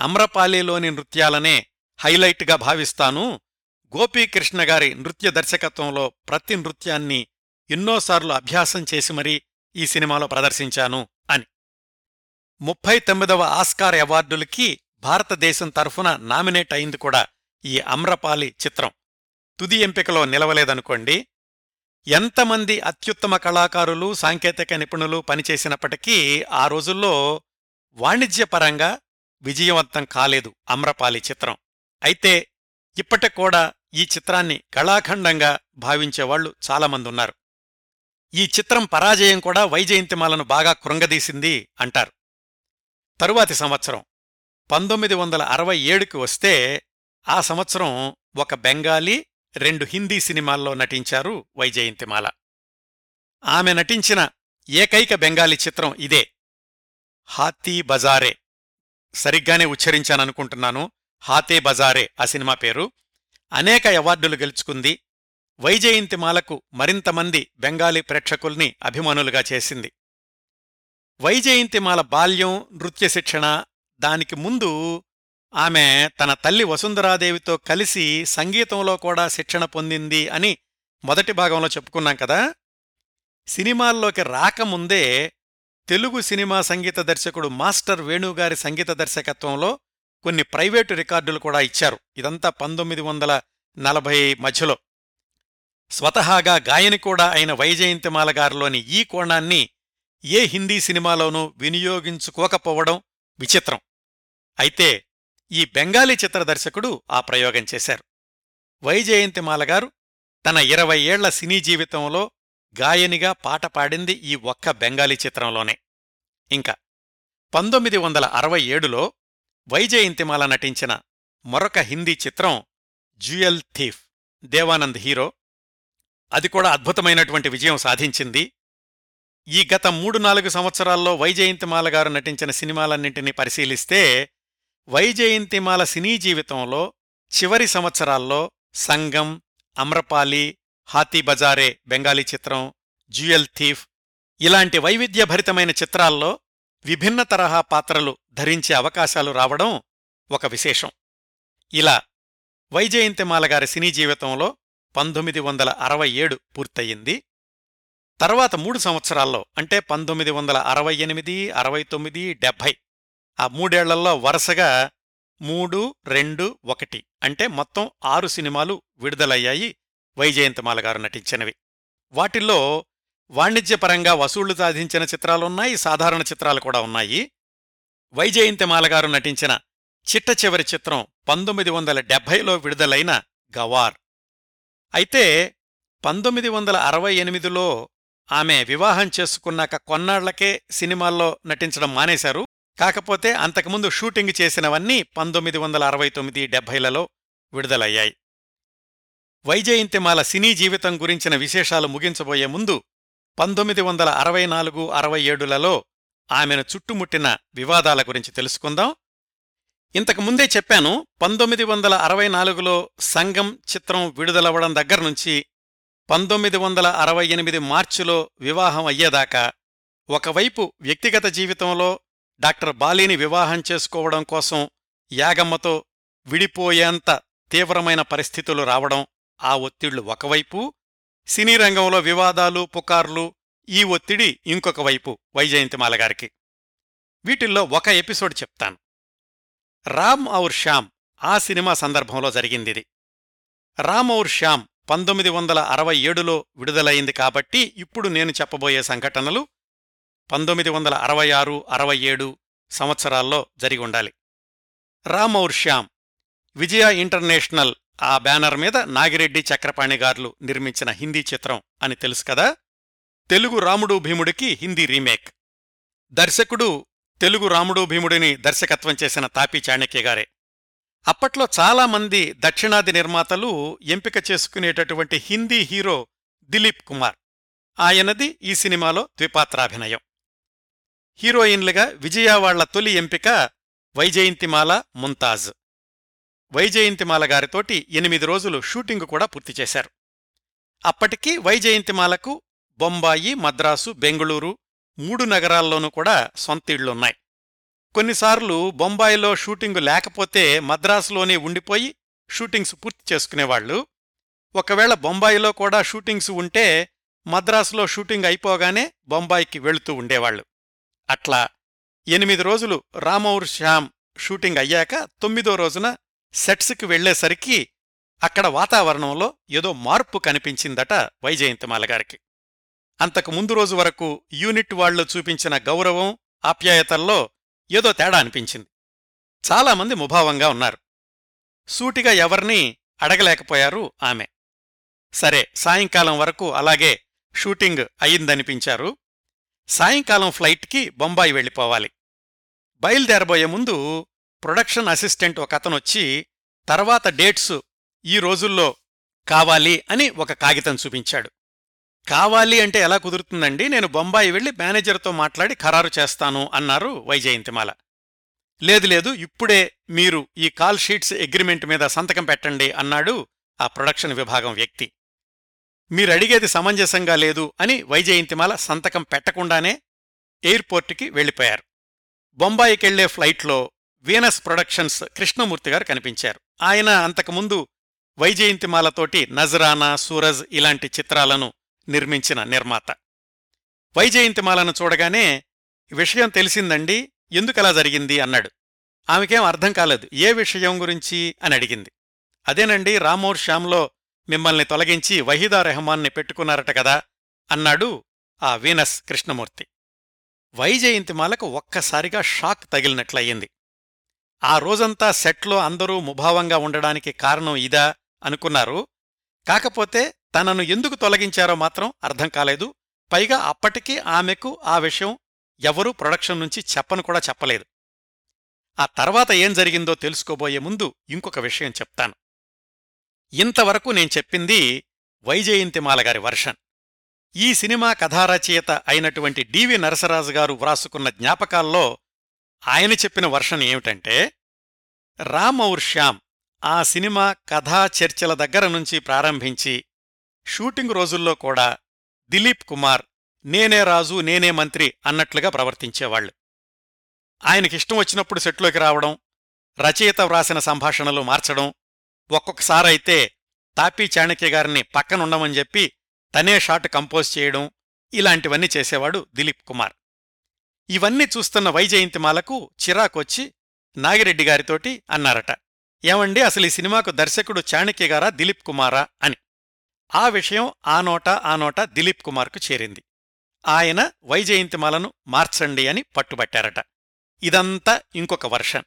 అమ్రపాలిలోని నృత్యాలనే హైలైట్గా భావిస్తాను. గోపీకృష్ణ గారి నృత్య దర్శకత్వంలో ప్రతి నృత్యాన్ని ఎన్నోసార్లు అభ్యాసం చేసి మరీ ఈ సినిమాలో ప్రదర్శించాను అని. ముప్పై తొమ్మిదవ ఆస్కార్ అవార్డులకి భారతదేశం తరఫున నామినేట్ అయింది కూడా ఈ అమ్రపాలి చిత్రం. తుది ఎంపికలో నిలవలేదనుకోండి. ఎంతమంది అత్యుత్తమ కళాకారులు సాంకేతిక నిపుణులు పనిచేసినప్పటికీ ఆ రోజుల్లో వాణిజ్యపరంగా విజయవంతం కాలేదు అమ్రపాలి చిత్రం. అయితే ఇప్పటికూడా ఈ చిత్రాన్ని కళాఖండంగా భావించేవాళ్ళు చాలామందున్నారు. ఈ చిత్రం పరాజయం కూడా వైజయంతిమాలను బాగా కృంగదీసింది అంటారు. తరువాతి సంవత్సరం పంతొమ్మిది వందల అరవై ఏడుకి వస్తే ఆ సంవత్సరం ఒక బెంగాలీ రెండు హిందీ సినిమాల్లో నటించారు వైజయంతిమాల. ఆమె నటించిన ఏకైక బెంగాలీ చిత్రం ఇదే. హాతీ బజారే. సరిగ్గానే ఉచ్చరించాననుకుంటున్నాను. హాతే బజారే ఆ సినిమా పేరు. అనేక అవార్డులు గెలుచుకుంది. వైజయంతిమాలకు మరింతమంది బెంగాలీ ప్రేక్షకుల్ని అభిమానులుగా చేసింది. వైజయంతిమాల బాల్యం నృత్య శిక్షణ దానికి ముందు ఆమె తన తల్లి వసుంధరాదేవితో కలిసి సంగీతంలో కూడా శిక్షణ పొందింది అని మొదటి భాగంలో చెప్పుకున్నాం కదా. సినిమాల్లోకి రాకముందే తెలుగు సినిమా సంగీత దర్శకుడు మాస్టర్ వేణుగారి సంగీత దర్శకత్వంలో కొన్ని ప్రైవేటు రికార్డులు కూడా ఇచ్చారు. ఇదంతా పంతొమ్మిది వందల నలభై మధ్యలో. స్వతహాగా గాయని కూడా అయిన వైజయంతిమాల గారిలోని ఈ కోణాన్ని ఏ హిందీ సినిమాలోనూ వినియోగించుకోకపోవడం విచిత్రం. అయితే ఈ బెంగాలీ చిత్ర దర్శకుడు ఆ ప్రయోగం చేశారు. వైజయంతిమాల గారు తన ఇరవై ఏళ్ళ సినీ జీవితంలో గాయనిగా పాట పాడింది ఈ ఒక్క బెంగాలీ చిత్రంలోనే. ఇంకా పంతొమ్మిది వందల అరవై ఏడులో వైజయంతిమాల నటించిన మరొక హిందీ చిత్రం జ్యుయల్ థీఫ్ దేవానంద్ హీరో. అది కూడా అద్భుతమైనటువంటి విజయం సాధించింది. ఈ గత మూడు నాలుగు సంవత్సరాల్లో వైజయంతిమాల గారు నటించిన సినిమాలన్నింటినీ పరిశీలిస్తే వైజయంతిమాల సినీ జీవితంలో చివరి సంవత్సరాల్లో సంగం అమ్రపాలి హాతీ బజారే బెంగాలీ చిత్రం జ్యుయల్ థీఫ్ ఇలాంటి వైవిధ్యభరితమైన చిత్రాల్లో విభిన్న తరహా పాత్రలు ధరించే అవకాశాలు రావడం ఒక విశేషం. ఇలా వైజయంతిమాల గారి సినీ జీవితంలో పంతొమ్మిది వందల అరవై ఏడు పూర్తయింది. తర్వాత మూడు సంవత్సరాల్లో అంటే పంతొమ్మిది వందల అరవై ఎనిమిది అరవై తొమ్మిది డెబ్భై ఆ మూడేళ్ళలో వరుసగా మూడు రెండు ఒకటి అంటే మొత్తం ఆరు సినిమాలు విడుదలయ్యాయి. వైజయంతమాల గారు నటించినవి. వాటిల్లో వాణిజ్యపరంగా వసూళ్ళు సాధించిన చిత్రాలున్నాయి సాధారణ చిత్రాలు కూడా ఉన్నాయి. వైజయంతిమాల గారు నటించిన చిట్ట చివరి చిత్రం పంతొమ్మిది వందల డెబ్భైలో విడుదలైన గవార్. అయితే పంతొమ్మిది వందల అరవై ఎనిమిదిలో ఆమె వివాహం చేసుకున్నాక కొన్నాళ్ళకే సినిమాల్లో నటించడం మానేశారు. కాకపోతే అంతకుముందు షూటింగ్ చేసినవన్నీ పంతొమ్మిది వందల అరవై తొమ్మిది డెబ్భైలలో విడుదలయ్యాయి. వైజయంతిమాల సినీ జీవితం గురించిన విశేషాలు ముగించబోయే ముందు పంతొమ్మిది వందల అరవై నాలుగు అరవై ఏడులలో ఆమెను చుట్టుముట్టిన వివాదాల గురించి తెలుసుకుందాం. ఇంతకు ముందే చెప్పాను పంతొమ్మిది వందల అరవై నాలుగులో సంగం చిత్రం విడుదలవ్వడం దగ్గర్నుంచి పంతొమ్మిది వందల అరవై ఎనిమిది మార్చిలో వివాహం అయ్యేదాకా ఒకవైపు వ్యక్తిగత జీవితంలో డాక్టర్ బాలీని వివాహం చేసుకోవడం కోసం యాగమ్మతో విడిపోయేంత తీవ్రమైన పరిస్థితులు రావడం ఆ ఒత్తిళ్ళు ఒకవైపు సినీ రంగంలో వివాదాలు పుకార్లు ఈ ఒత్తిడి ఇంకొక వైపు వైజయంతిమాల గారికి. వీటిల్లో ఒక ఎపిసోడ్ చెప్తాను. రామ్ ఔర్ శ్యామ్ ఆ సినిమా సందర్భంలో జరిగిందిది. రామ్ ఔర్ శ్యామ్ పంతొమ్మిది వందల అరవై ఏడులో విడుదలయింది కాబట్టి ఇప్పుడు నేను చెప్పబోయే సంఘటనలు పంతొమ్మిది వందల అరవై ఆరు అరవై ఏడు సంవత్సరాల్లో జరిగి ఉండాలి. రామౌర్ శ్యామ్ విజయ ఇంటర్నేషనల్ ఆ బ్యానర్ మీద నాగిరెడ్డి చక్రపాణి గార్లు నిర్మించిన హిందీ చిత్రం అని తెలుసు కదా? తెలుగు రాముడు భీముడికి హిందీ రీమేక్. దర్శకుడు తెలుగు రాముడు భీముడిని దర్శకత్వం చేసిన తాపీ చాణక్య గారే. అప్పట్లో చాలామంది దక్షిణాది నిర్మాతలు ఎంపిక చేసుకునేటటువంటి హిందీ హీరో దిలీప్ కుమార్. ఆయనది ఈ సినిమాలో ద్విపాత్రాభినయం. హీరోయిన్లుగా విజయవాళ్ళ తొలి ఎంపిక వైజయంతిమాల ముంతాజ్. వైజయంతిమాల గారితోటి ఎనిమిది రోజులు షూటింగ్ కూడా పూర్తి చేశారు. అప్పటికి వైజయంతిమాలకు బొంబాయి మద్రాసు బెంగుళూరు మూడు నగరాల్లోనూ కూడా సొంత ఇళ్ళున్నాయి కొన్నిసార్లు బొంబాయిలో షూటింగు లేకపోతే మద్రాసులోనే ఉండిపోయి షూటింగ్స్ పూర్తి చేసుకునేవాళ్ళు ఒకవేళ బొంబాయిలో కూడా షూటింగ్స్ ఉంటే మద్రాసులో షూటింగ్ అయిపోగానే బొంబాయికి వెళుతూ ఉండేవాళ్ళు అట్లా ఎనిమిది రోజులు రామౌర్ శ్యామ్ షూటింగ్ అయ్యాక తొమ్మిదో రోజున సెట్స్కి వెళ్ళేసరికి అక్కడ వాతావరణంలో ఏదో మార్పు కనిపించిందట వైజయంతిమాల గారికి అంతకు ముందు రోజు వరకు యూనిట్ వాళ్ళు చూపించిన గౌరవం ఆప్యాయతల్లో ఏదో తేడా అనిపించింది. చాలామంది ముభావంగా ఉన్నారు. సూటిగా ఎవర్నీ అడగలేకపోయారు ఆమె. సరే సాయంకాలం వరకు అలాగే షూటింగ్ అయిందనిపించారు. సాయంకాలం ఫ్లైట్కి బొంబాయి వెళ్ళిపోవాలి. బయలుదేరబోయే ముందు ప్రొడక్షన్ అసిస్టెంట్ ఒక అతనొచ్చి తర్వాత డేట్స్ ఈ రోజుల్లో కావాలి అని ఒక కాగితం చూపించాడు. కావాలి అంటే ఎలా కుదురుతుందండి? నేను బొంబాయి వెళ్ళి మేనేజర్తో మాట్లాడి ఖరారు చేస్తాను అన్నారు వైజయంతిమాల. లేదు లేదు ఇప్పుడే మీరు ఈ కాల్ షీట్స్ అగ్రిమెంట్ మీద సంతకం పెట్టండి అన్నాడు ఆ ప్రొడక్షన్ విభాగం వ్యక్తి. మీరడిగేది సమంజసంగా లేదు అని వైజయంతిమాల సంతకం పెట్టకుండానే ఎయిర్పోర్టుకి వెళ్ళిపోయారు. బొంబాయికెళ్ళే ఫ్లైట్లో వీనస్ ప్రొడక్షన్స్ కృష్ణమూర్తి గారు కనిపించారు. ఆయన అంతకుముందు వైజయంతిమాలతోటి నజరానా సూరజ్ ఇలాంటి చిత్రాలను నిర్మించిన నిర్మాత. వైజయంతిమాలను చూడగానే విషయం తెలిసిందండి ఎందుకలా జరిగింది అన్నాడు. ఆమెకేం అర్థం కాలేదు ఏ విషయం గురించి అని అడిగింది. అదేనండి రామోర్ శ్యామ్లో మిమ్మల్ని తొలగించి వహీదా రెహమాన్ని పెట్టుకున్నారట కదా అన్నాడు ఆ వీనస్ కృష్ణమూర్తి. వైజయంతిమాలకు ఒక్కసారిగా షాక్ తగిలినట్లయింది. ఆ రోజంతా సెట్లో అందరూ ముభావంగా ఉండడానికి కారణం ఇదా అనుకున్నారు. కాకపోతే తనను ఎందుకు తొలగించారో మాత్రం అర్థం కాలేదు. పైగా అప్పటికీ ఆమెకు ఆ విషయం ఎవరూ ప్రొడక్షన్ నుంచి చెప్పను కూడా చెప్పలేదు. ఆ తర్వాత ఏం జరిగిందో తెలుసుకోబోయే ముందు ఇంకొక విషయం చెప్తాను. ఇంతవరకు నేను చెప్పింది వైజయంతిమాల గారి వర్షన్. ఈ సినిమా కథారచయిత అయినటువంటి డివి నరసరాజు గారు వ్రాసుకున్న జ్ఞాపకాల్లో ఆయన చెప్పిన వర్షన్ ఏమిటంటే రామ్ ఔర్ శ్యామ్ ఆ సినిమా కథా చర్చల దగ్గర నుంచి ప్రారంభించి షూటింగ్ రోజుల్లో కూడా దిలీప్ కుమార్ నేనే రాజు నేనే మంత్రి అన్నట్లుగా ప్రవర్తించేవాళ్ళు ఆయనకిష్టం వచ్చినప్పుడు సెట్లోకి రావడం రచయిత వ్రాసిన సంభాషణలు మార్చడం ఒక్కొక్కసారైతే తాపీ చాణక్య గారిని పక్కనుండమని చెప్పి తనే షాట్ కంపోజ్ చేయడం ఇలాంటివన్నీ చేసేవాడు దిలీప్ కుమార్. ఇవన్నీ చూస్తున్న వైజయంతిమాలకు చిరాకొచ్చి నాగిరెడ్డి గారితోటి అన్నారట. ఏమండి అసలు ఈ సినిమాకు దర్శకుడు చాణక్య గారా దిలీప్ కుమారా అని. ఆ విషయం ఆ నోట ఆ నోట దిలీప్ కుమార్కు చేరింది. ఆయన వైజయంతిమాలను మార్చండి అని పట్టుబట్టారట. ఇదంతా ఇంకొక వర్షన్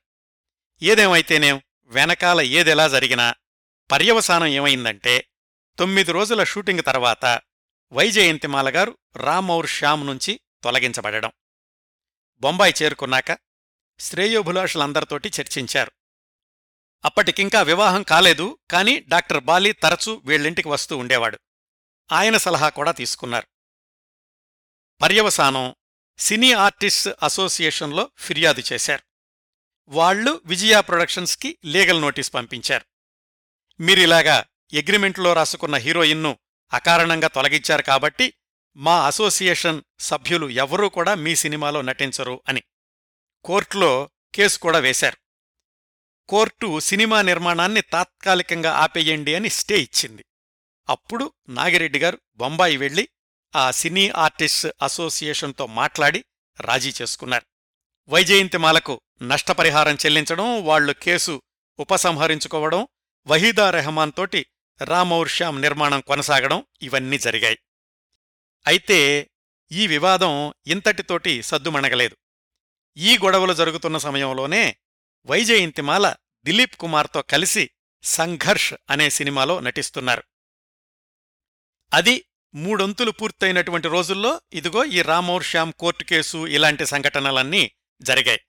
ఏదేమైతేనేం వెనకాల ఏదెలా జరిగినా పర్యవసానం ఏమైందంటే తొమ్మిది రోజుల షూటింగ్ తర్వాత వైజయంతిమాల గారు రామౌర్ శ్యామ్ నుంచి తొలగించబడడం. బొంబాయి చేరుకున్నాక శ్రేయోభిలాషులందరితోటి చర్చించారు. అప్పటికింకా వివాహం కాలేదు కాని డాక్టర్ బాలీ తరచూ వీళ్ళింటికి వస్తూ ఉండేవాడు. ఆయన సలహా కూడా తీసుకున్నారు. పర్యవసానం సినీ ఆర్టిస్ట్ అసోసియేషన్లో ఫిర్యాదు చేశారు. వాళ్ళు విజయ ప్రొడక్షన్స్కి లీగల్ నోటీస్ పంపించారు. మీరిలాగా అగ్రిమెంట్లో రాసుకున్న హీరోయిన్ను అకారణంగా తొలగించారు కాబట్టి మా అసోసియేషన్ సభ్యులు ఎవరూ కూడా మీ సినిమాలో నటించరు అని కోర్టులో కేసు కూడా వేశారు. కోర్టు సినిమా నిర్మాణాన్ని తాత్కాలికంగా ఆపేయండి అని స్టే ఇచ్చింది. అప్పుడు నాగిరెడ్డి గారు బొంబాయి వెళ్ళి ఆ సినీ ఆర్టిస్ట్ అసోసియేషన్తో మాట్లాడి రాజీ చేసుకున్నారు. వైజయంతిమాలకు నష్టపరిహారం చెల్లించడం వాళ్ళు కేసు ఉపసంహరించుకోవడం వహీదా రెహమాన్ తోటి రామౌర్ శ్యామ్ నిర్మాణం కొనసాగడం ఇవన్నీ జరిగాయి. అయితే ఈ వివాదం ఇంతటితోటి సద్దుమణగలేదు. ఈ గొడవలు జరుగుతున్న సమయంలోనే వైజయంతిమాల దిలీప్ కుమార్తో కలిసి సంఘర్ష్ అనే సినిమాలో నటిస్తున్నారు. అది మూడొంతులు పూర్తయినటువంటి రోజుల్లో ఇదిగో ఈ రామౌర్ శ్యామ్ కోర్టు కేసు ఇలాంటి సంఘటనలన్నీ జరిగాయి.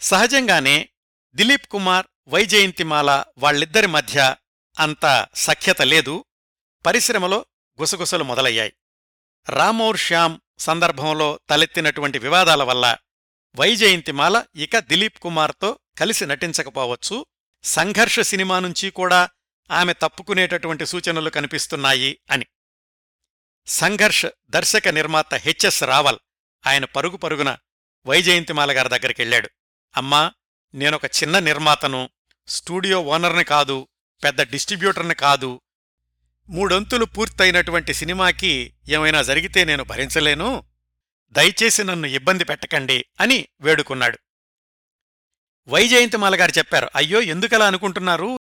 సహజంగానే దిలీప్ కుమార్ వైజయంతిమాల వాళ్ళిద్దరి మధ్య అంత సఖ్యత లేదు. పరిశ్రమలో గుసగుసలు మొదలయ్యాయి. రామోర్ శ్యామ్ సందర్భంలో తలెత్తినటువంటి వివాదాల వల్ల వైజయంతిమాల ఇక దిలీప్ కుమార్తో కలిసి నటించకపోవచ్చు. సంఘర్ష సినిమా నుంచి కూడా ఆమె తప్పుకునేటటువంటి సూచనలు కనిపిస్తున్నాయి అని. సంఘర్ష్ దర్శక నిర్మాత హెచ్ఎస్ రావల్ ఆయన పరుగు పరుగున వైజయంతిమాల గారి దగ్గరికెళ్ళాడు అమ్మా నేనొక చిన్న నిర్మాతను స్టూడియో ఓనర్ని కాదు పెద్ద డిస్ట్రిబ్యూటర్ని కాదు మూడొంతులు పూర్తయినటువంటి సినిమాకి ఏమైనా జరిగితే నేను భరించలేను. దయచేసి నన్ను ఇబ్బంది పెట్టకండి అని వేడుకున్నాడు. వైజయంతిమాల గారు చెప్పారు అయ్యో ఎందుకలా అనుకుంటున్నారు?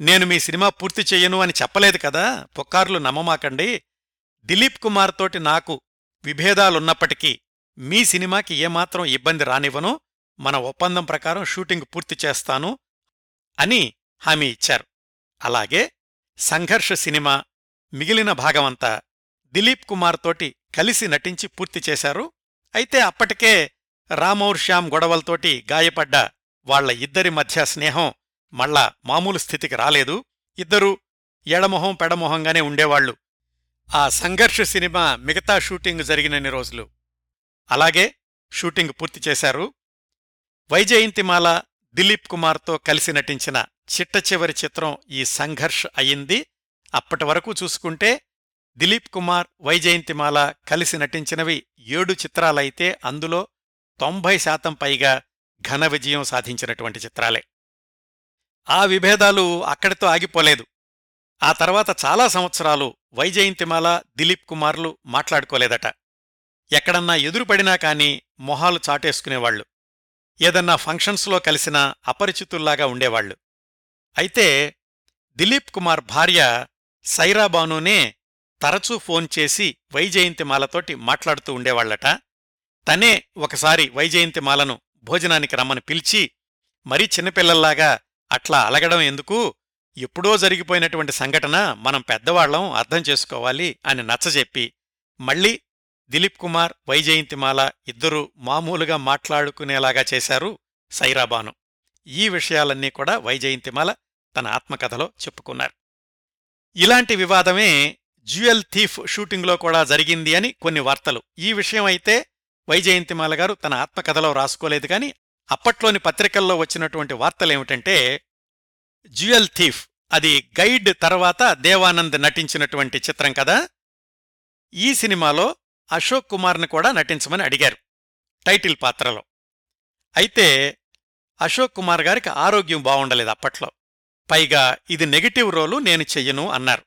నేను మీ సినిమా పూర్తి చెయ్యను అని చెప్పలేదు కదా పుక్కార్లు నమ్మమాకండి. దిలీప్ కుమార్ తోటి నాకు విభేదాలున్నప్పటికీ మీ సినిమాకి ఏమాత్రం ఇబ్బంది రానివ్వను. మన ఒప్పందం ప్రకారం షూటింగ్ పూర్తి చేస్తాను అని హామీ ఇచ్చారు. అలాగే సంఘర్ష సినిమా మిగిలిన భాగమంతా దిలీప్ కుమార్ తోటి కలిసి నటించి పూర్తి చేశారు. అయితే అప్పటికే రామౌర్ శ్యామ్ గొడవలతోటి గాయపడ్డ వాళ్ళ ఇద్దరి మధ్య స్నేహం మళ్ళా మామూలు స్థితికి రాలేదు. ఇద్దరూ ఎడమొహం పెడమొహంగానే ఉండేవాళ్ళు ఆ సంఘర్ష సినిమా మిగతా షూటింగ్ జరిగినన్ని రోజులు. అలాగే షూటింగ్ పూర్తి చేశారు. వైజయంతిమాల దిలీప్ కుమార్తో కలిసి నటించిన చిట్ట చివరి చిత్రం ఈ సంఘర్ష్ అయింది. అప్పటి వరకు చూసుకుంటే దిలీప్ కుమార్ వైజయంతిమాల కలిసి నటించినవి ఏడు చిత్రాలైతే అందులో తొంభై శాతం పైగా ఘన విజయం సాధించినటువంటి చిత్రాలే. ఆ విభేదాలు అక్కడితో ఆగిపోలేదు. ఆ తర్వాత చాలా సంవత్సరాలు వైజయంతిమాల దిలీప్ కుమార్లు మాట్లాడుకోలేదట. ఎక్కడన్నా ఎదురుపడినా కాని మొహాలు చాటేసుకునేవాళ్ళు ఏదన్నా ఫంక్షన్స్లో కలిసినా అపరిచితుల్లాగా ఉండేవాళ్ళు అయితే దిలీప్ కుమార్ భార్య సైరాబానునే తరచూ ఫోన్ చేసి వైజయంతిమాలతోటి మాట్లాడుతూ ఉండేవాళ్ళట. తనే ఒకసారి వైజయంతిమాలను భోజనానికి రమ్మని పిలిచి మరీ చిన్నపిల్లల్లాగా అట్లా అలగడం ఎందుకు? ఎప్పుడో జరిగిపోయినటువంటి సంఘటన మనం పెద్దవాళ్ళం అర్థం చేసుకోవాలి అని నచ్చజెప్పి మళ్ళీ దిలీప్ కుమార్ వైజయంతిమాల ఇద్దరూ మామూలుగా మాట్లాడుకునేలాగా చేశారు సైరాబాను ఈ విషయాలన్నీ కూడా వైజయంతిమాల తన ఆత్మకథలో చెప్పుకున్నారు. ఇలాంటి వివాదమే జ్యువెల్ థీఫ్ షూటింగ్లో కూడా జరిగింది అని కొన్ని వార్తలు. ఈ విషయం అయితే వైజయంతిమాల గారు తన ఆత్మకథలో రాసుకోలేదు కాని అప్పట్లోని పత్రికల్లో వచ్చినటువంటి వార్తలేమిటంటే జ్యువెల్ థీఫ్ అది గైడ్ తర్వాత దేవానంద్ నటించినటువంటి చిత్రం కదా? ఈ సినిమాలో అశోక్ కుమార్ని కూడా నటించమని అడిగారు టైటిల్ పాత్రలో. అయితే అశోక్ కుమార్ గారికి ఆరోగ్యం బావుండలేదు అప్పట్లో. పైగా ఇది నెగటివ్ రోలు నేను చెయ్యను అన్నారు.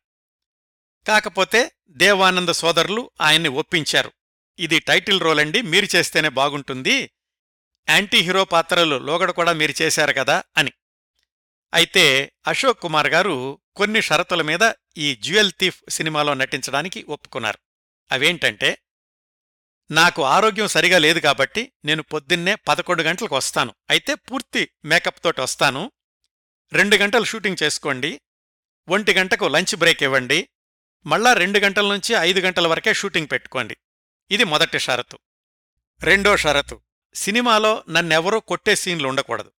కాకపోతే దేవానంద సోదరులు ఆయన్ని ఒప్పించారు. ఇది టైటిల్ రోల్ అండి మీరు చేస్తేనే బాగుంటుంది. యాంటీ హీరో పాత్రలు లోగడ కూడా మీరు చేశారు కదా అని. అయితే అశోక్ కుమార్ గారు కొన్ని షరతుల మీద ఈ జ్యువెల్ థీఫ్ సినిమాలో నటించడానికి ఒప్పుకున్నారు. అవేంటంటే నాకు ఆరోగ్యం సరిగా లేదు కాబట్టి నేను పొద్దున్నే పదకొండు గంటలకు వస్తాను. అయితే పూర్తి మేకప్ తోటి వస్తాను. రెండు గంటలు షూటింగ్ చేసుకోండి ఒంటి గంటకు లంచ్ బ్రేక్ ఇవ్వండి మళ్ళా రెండు గంటల నుంచి ఐదు గంటల వరకే షూటింగ్ పెట్టుకోండి. ఇది మొదటి షరతు. రెండో షరతు సినిమాలో నన్నెవరూ కొట్టే సీన్లు ఉండకూడదు.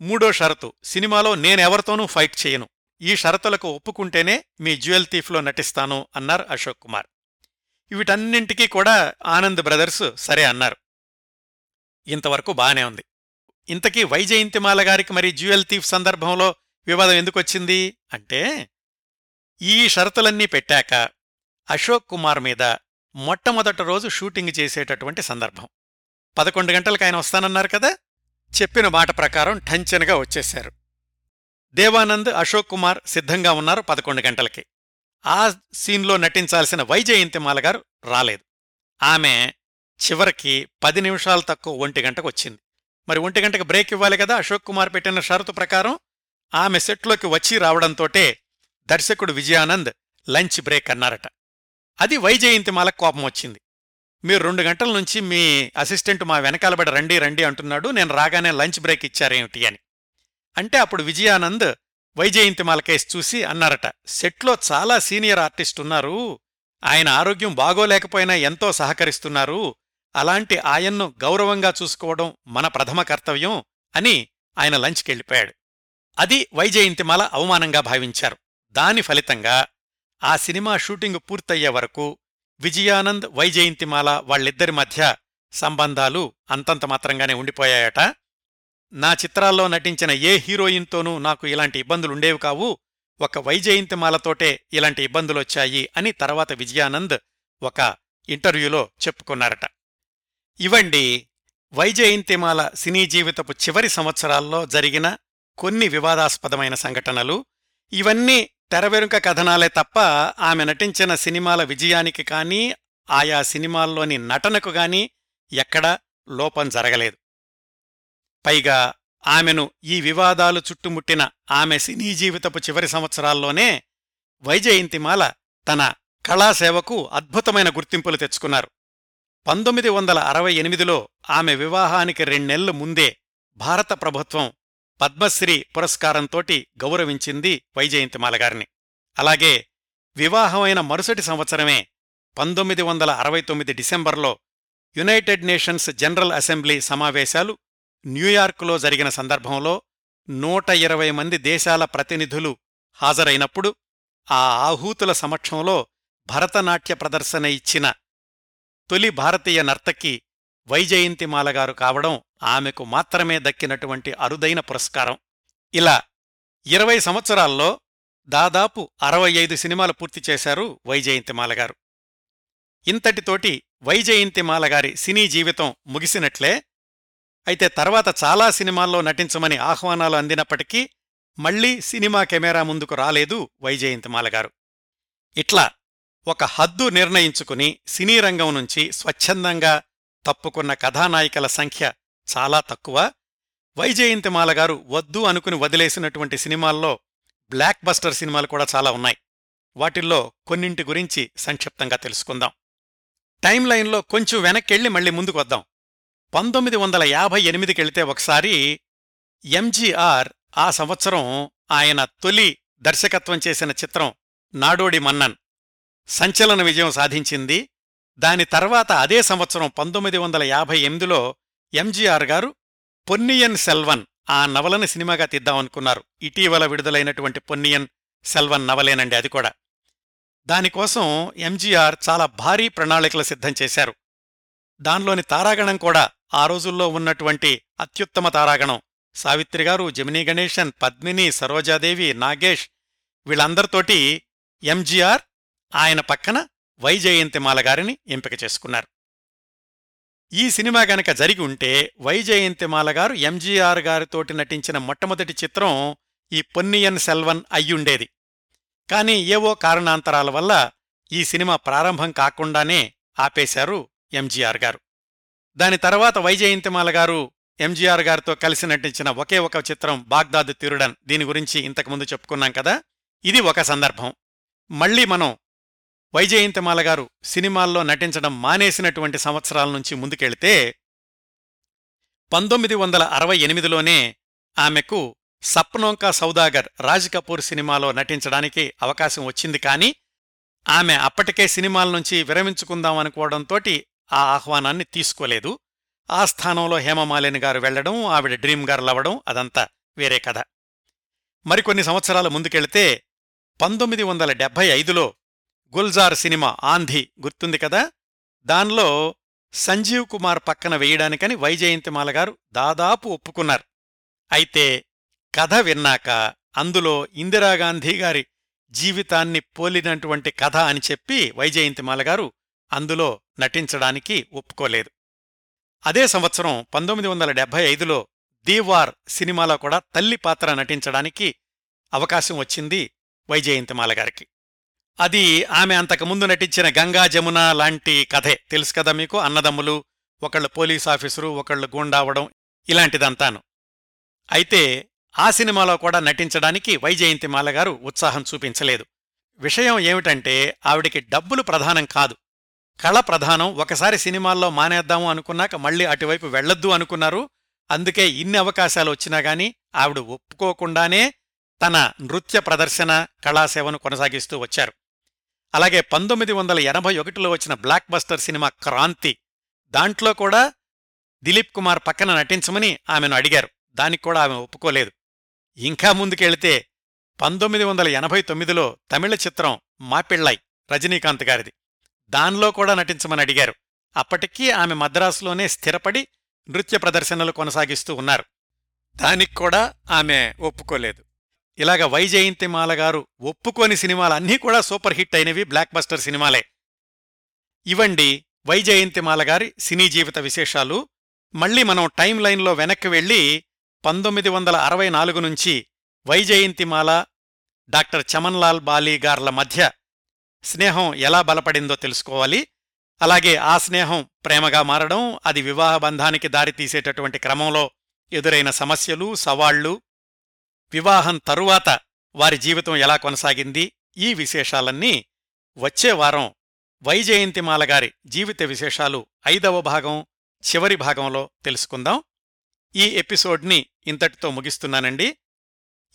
మూడో షరతు సినిమాలో నేనెవరితోనూ ఫైట్ చేయను. ఈ షరతులకు ఒప్పుకుంటేనే మీ జ్యువెల్ థీఫ్లో నటిస్తాను అన్నారు అశోక్ కుమార్. వీటన్నింటికీ కూడా ఆనంద్ బ్రదర్స్ సరే అన్నారు. ఇంతవరకు బానే ఉంది. ఇంతకీ వైజయంతిమాల గారికి మరి జ్యువెల్ థీఫ్ సందర్భంలో వివాదం ఎందుకొచ్చింది? అంటే ఈ షరతులన్నీ పెట్టాక అశోక్ కుమార్ మీద మొట్టమొదటి రోజు షూటింగ్ చేసేటటువంటి సందర్భం. పదకొండు గంటలకు ఆయన వస్తానన్నారు కదా? చెప్పిన మాట ప్రకారం ఠంచనగా వచ్చేశారు. దేవానంద్ అశోక్ కుమార్ సిద్ధంగా ఉన్నారు పదకొండు గంటలకి. ఆ సీన్లో నటించాల్సిన వైజయంతిమాల గారు రాలేదు. ఆమె చివరికి పది నిమిషాలు తక్కువ ఒంటి గంటకు వచ్చింది. మరి ఒంటి గంటకు బ్రేక్ ఇవ్వాలి కదా. అశోక్ కుమార్ పెట్టిన షరతు ప్రకారం ఆమె సెట్లోకి వచ్చి రావడంతోటే దర్శకుడు విజయానంద్ లంచ్ బ్రేక్ అన్నారట. అది వైజయంతిమాల కోపం వచ్చింది. మీరు రెండు గంటల నుంచి మీ అసిస్టెంట్ మా వెనకాలబడి రండి రండి అంటున్నాడు. నేను రాగానే లంచ్ బ్రేక్ ఇచ్చారేమిటి అని. అంటే అప్పుడు విజయానంద్ వైజయంతిమాల కేసు చూసి అన్నారట సెట్లో చాలా సీనియర్ ఆర్టిస్ట్ ఉన్నారు. ఆయన ఆరోగ్యం బాగోలేకపోయినా ఎంతో సహకరిస్తున్నారు. అలాంటి ఆయన్ను గౌరవంగా చూసుకోవడం మన ప్రథమ కర్తవ్యం అని ఆయన లంచ్కెళ్ళిపోయాడు. అది వైజయంతిమాల అవమానంగా భావించారు. దాని ఫలితంగా ఆ సినిమా షూటింగ్ పూర్తయ్యే వరకు విజయానంద్ వైజయంతిమాల వాళ్ళిద్దరి మధ్య సంబంధాలు అంతంత మాత్రంగానే ఉండిపోయాయట. నా చిత్రాల్లో నటించిన ఏ హీరోయిన్తోనూ నాకు ఇలాంటి ఇబ్బందులుండేవి కావు. ఒక వైజయంతిమాలతోటే ఇలాంటి ఇబ్బందులొచ్చాయి అని తర్వాత విజయానంద్ ఒక ఇంటర్వ్యూలో చెప్పుకున్నారట. ఇవండి వైజయంతిమాల సినీ జీవితపు చివరి సంవత్సరాల్లో జరిగిన కొన్ని వివాదాస్పదమైన సంఘటనలు. ఇవన్నీ తెరవెనుక కథనాలే తప్ప ఆమె నటించిన సినిమాల విజయానికి కానీ ఆయా సినిమాల్లోని నటనకు గాని ఎక్కడా లోపం జరగలేదు. పైగా ఆమెను ఈ వివాదాలు చుట్టుముట్టిన ఆమె సినీ జీవితపు చివరి సంవత్సరాల్లోనే వైజయంతిమాల తన కళాసేవకు అద్భుతమైన గుర్తింపులు తెచ్చుకున్నారు. పంతొమ్మిది వందల అరవై ఎనిమిదిలో ఆమె వివాహానికి రెండెళ్ళ ముందే భారత ప్రభుత్వం పద్మశ్రీ పురస్కారంతోటి గౌరవించింది వైజయంతిమాల గారిని అలాగే వివాహమైన మరుసటి సంవత్సరమే పంతొమ్మిది వందల అరవై తొమ్మిది డిసెంబర్లో యునైటెడ్ నేషన్స్ జనరల్ అసెంబ్లీ సమావేశాలు న్యూయార్కులో జరిగిన సందర్భంలో నూట ఇరవై మంది దేశాల ప్రతినిధులు హాజరైనప్పుడు ఆ ఆహూతుల సమక్షంలో భరతనాట్య ప్రదర్శన ఇచ్చిన తొలి భారతీయ నర్తకి వైజయంతిమాలగారు కావడం ఆమెకు మాత్రమే దక్కినటువంటి అరుదైన పురస్కారం. ఇలా ఇరవై సంవత్సరాల్లో దాదాపు అరవై ఐదు సినిమాలు పూర్తి చేశారు వైజయంతిమాలగారు ఇంతటితోటి వైజయంతిమాలగారి సినీ జీవితం ముగిసినట్లే అయితే తర్వాత చాలా సినిమాల్లో నటించమని ఆహ్వానాలు అందినప్పటికీ మళ్ళీ సినిమా కెమెరా ముందుకు రాలేదు వైజయంతిమాలగారు ఇట్లా ఒక హద్దు నిర్ణయించుకుని సినీ రంగం నుంచి స్వచ్ఛందంగా తప్పుకున్న కథానాయికల సంఖ్య చాలా తక్కువ. వైజయంతిమాల గారు వద్దు అనుకుని వదిలేసినటువంటి సినిమాల్లో బ్లాక్ బస్టర్ సినిమాలు కూడా చాలా ఉన్నాయి. వాటిల్లో కొన్నింటి గురించి సంక్షిప్తంగా తెలుసుకుందాం. టైం లైన్లో కొంచెం వెనక్కెళ్ళి మళ్ళీ ముందుకు వద్దాం. పంతొమ్మిది వందల యాభై ఎనిమిదికెళ్తే ఒకసారి ఎంజీఆర్ ఆ సంవత్సరం ఆయన తొలి దర్శకత్వం చేసిన చిత్రం నాడోడి మన్నన్. సంచలన విజయం సాధించింది. దాని తర్వాత అదే సంవత్సరం పంతొమ్మిది వందల యాభై ఎనిమిదిలో ఎంజీఆర్ గారు పొన్నియన్ సెల్వన్ ఆ నవలని సినిమాగా తీద్దామనుకున్నారు. ఇటీవల విడుదలైనటువంటి పొన్నియన్ సెల్వన్ నవలేనండి అది కూడా. దానికోసం ఎంజీఆర్ చాలా భారీ ప్రణాళికలు సిద్ధం చేశారు. దానిలోని తారాగణం కూడా ఆ రోజుల్లో ఉన్నటువంటి అత్యుత్తమ తారాగణం. సావిత్రిగారు జమినీ గణేశన్ పద్మిని సరోజాదేవి నాగేష్ వీళ్ళందరితోటి ఎంజీఆర్ ఆయన పక్కన వైజయంతిమాల గారిని ఎంపిక చేసుకున్నారు. ఈ సినిమా గనక జరిగి ఉంటే వైజయంతిమాల గారు ఎంజీఆర్ గారితోటి నటించిన మొట్టమొదటి చిత్రం ఈ పొన్నియన్ సెల్వన్ అయ్యుండేది. కాని ఏవో కారణాంతరాల వల్ల ఈ సినిమా ప్రారంభం కాకుండానే ఆపేశారు ఎంజీఆర్ గారు. దాని తర్వాత వైజయంతిమాల గారు ఎంజీఆర్ గారితో కలిసి నటించిన ఒకే ఒక చిత్రం బాగ్దాద్ తిరుడన్ దీని గురించి ఇంతకుముందు చెప్పుకున్నాం కదా? ఇది ఒక సందర్భం. మళ్ళీ మనం వైజయంతిమాల గారు సినిమాల్లో నటించడం మానేసినటువంటి సంవత్సరాల నుంచి ముందుకెళితే పంతొమ్మిది వందల అరవై ఎనిమిదిలోనే ఆమెకు సప్నోంకా సౌదాగర్ రాజ్ కపూర్ సినిమాలో నటించడానికి అవకాశం వచ్చింది. కానీ ఆమె అప్పటికే సినిమాల నుంచి విరమించుకుందాం అనుకోవడంతోటి ఆ ఆహ్వానాన్ని తీసుకోలేదు. ఆ స్థానంలో హేమమాలిని గారు వెళ్ళడం ఆవిడ డ్రీమ్ గర్ల్ అవ్వడం అదంతా వేరే కథ. మరికొన్ని సంవత్సరాల ముందుకెళితే పంతొమ్మిది వందల డెబ్బై ఐదులో గుల్జార్ సినిమా ఆంధీ గుర్తుంది కదా? దానిలో సంజీవ్ కుమార్ పక్కన వేయడానికని వైజయంతిమాల గారు దాదాపు ఒప్పుకున్నారు. అయితే కథ విన్నాక అందులో ఇందిరాగాంధీ గారి జీవితాన్ని పోలినటువంటి కథ అని చెప్పి వైజయంతిమాల గారు అందులో నటించడానికి ఒప్పుకోలేదు. అదే సంవత్సరం పంతొమ్మిది వందల డెబ్బై ఐదులో దీవార్ సినిమాలో కూడా తల్లి పాత్ర నటించడానికి అవకాశం వచ్చింది వైజయంతిమాల గారికి. అది ఆమె అంతకుముందు నటించిన గంగా జమున లాంటి కథే. తెలుసు కదా మీకు? అన్నదమ్ములు ఒకళ్ళు పోలీస్ ఆఫీసరు ఒకళ్ళు గూండావడం ఇలాంటిదంతాను. అయితే ఆ సినిమాలో కూడా నటించడానికి వైజయంతిమాల గారు ఉత్సాహం చూపించలేదు. విషయం ఏమిటంటే ఆవిడికి డబ్బులు ప్రధానం కాదు. కళ ప్రధానం. ఒకసారి సినిమాల్లో మానేద్దాము అనుకున్నాక మళ్ళీ అటువైపు వెళ్ళొద్దు అనుకున్నారు. అందుకే ఇన్ని అవకాశాలు వచ్చినా గాని ఆవిడ ఒప్పుకోకుండానే తన నృత్య ప్రదర్శన కళాసేవను కొనసాగిస్తూ వచ్చారు. అలాగే పంతొమ్మిది వందల ఎనభై ఒకటిలో వచ్చిన బ్లాక్ బస్టర్ సినిమా క్రాంతి. దాంట్లో కూడా దిలీప్ కుమార్ పక్కన నటించమని ఆమెను అడిగారు. దానికి కూడా ఆమె ఒప్పుకోలేదు. ఇంకా ముందుకెళితే పంతొమ్మిది వందల ఎనభై తొమ్మిదిలో తమిళ చిత్రం మాపిళ్ళై రజనీకాంత్ గారిది. దానిలో కూడా నటించమని అడిగారు. అప్పటికీ ఆమె మద్రాసులోనే స్థిరపడి నృత్య ప్రదర్శనలు కొనసాగిస్తూ ఉన్నారు. దానికి కూడా ఆమె ఒప్పుకోలేదు. ఇలాగ వైజయంతిమాల గారు ఒప్పుకోని సినిమాలన్నీ కూడా సూపర్ హిట్ అయినవి బ్లాక్ బస్టర్ సినిమాలే. ఇవండి వైజయంతిమాల గారి సినీ జీవిత విశేషాలు. మళ్ళీ మనం టైం లైన్లో వెనక్కి వెళ్ళి పంతొమ్మిది వందల అరవై నాలుగు నుంచి వైజయంతిమాల డాక్టర్ చమన్లాల్ బాలీ గార్ల మధ్య స్నేహం ఎలా బలపడిందో తెలుసుకోవాలి. అలాగే ఆ స్నేహం ప్రేమగా మారడం అది వివాహ బంధానికి దారితీసేటటువంటి క్రమంలో ఎదురైన సమస్యలు సవాళ్ళు వివాహం తరువాత వారి జీవితం ఎలా కొనసాగింది? ఈ విశేషాలన్నీ వచ్చే వారం వైజయంతిమాల గారి జీవిత విశేషాలు ఐదవ భాగం చివరి భాగంలో తెలుసుకుందాం. ఈ ఎపిసోడ్ని ఇంతటితో ముగిస్తున్నానండి.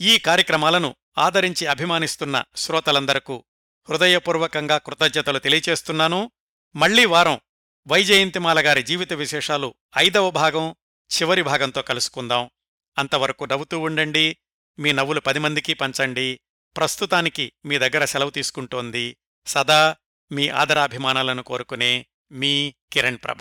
ఈ కార్యక్రమాలను ఆదరించి అభిమానిస్తున్న శ్రోతలందరకు హృదయపూర్వకంగా కృతజ్ఞతలు తెలియచేస్తున్నాను. మళ్ళీ వారం వైజయంతిమాల గారి జీవిత విశేషాలు ఐదవ భాగం చివరి భాగంతో కలుసుకుందాం. అంతవరకు నవ్వుతూ ఉండండి. మీ నవ్వులు పది మందికి పంచండి. ప్రస్తుతానికి మీ దగ్గర సెలవు తీసుకుంటోంది. సదా మీ ఆదరాభిమానాలను కోరుకునే మీ కిరణ్ ప్రభ.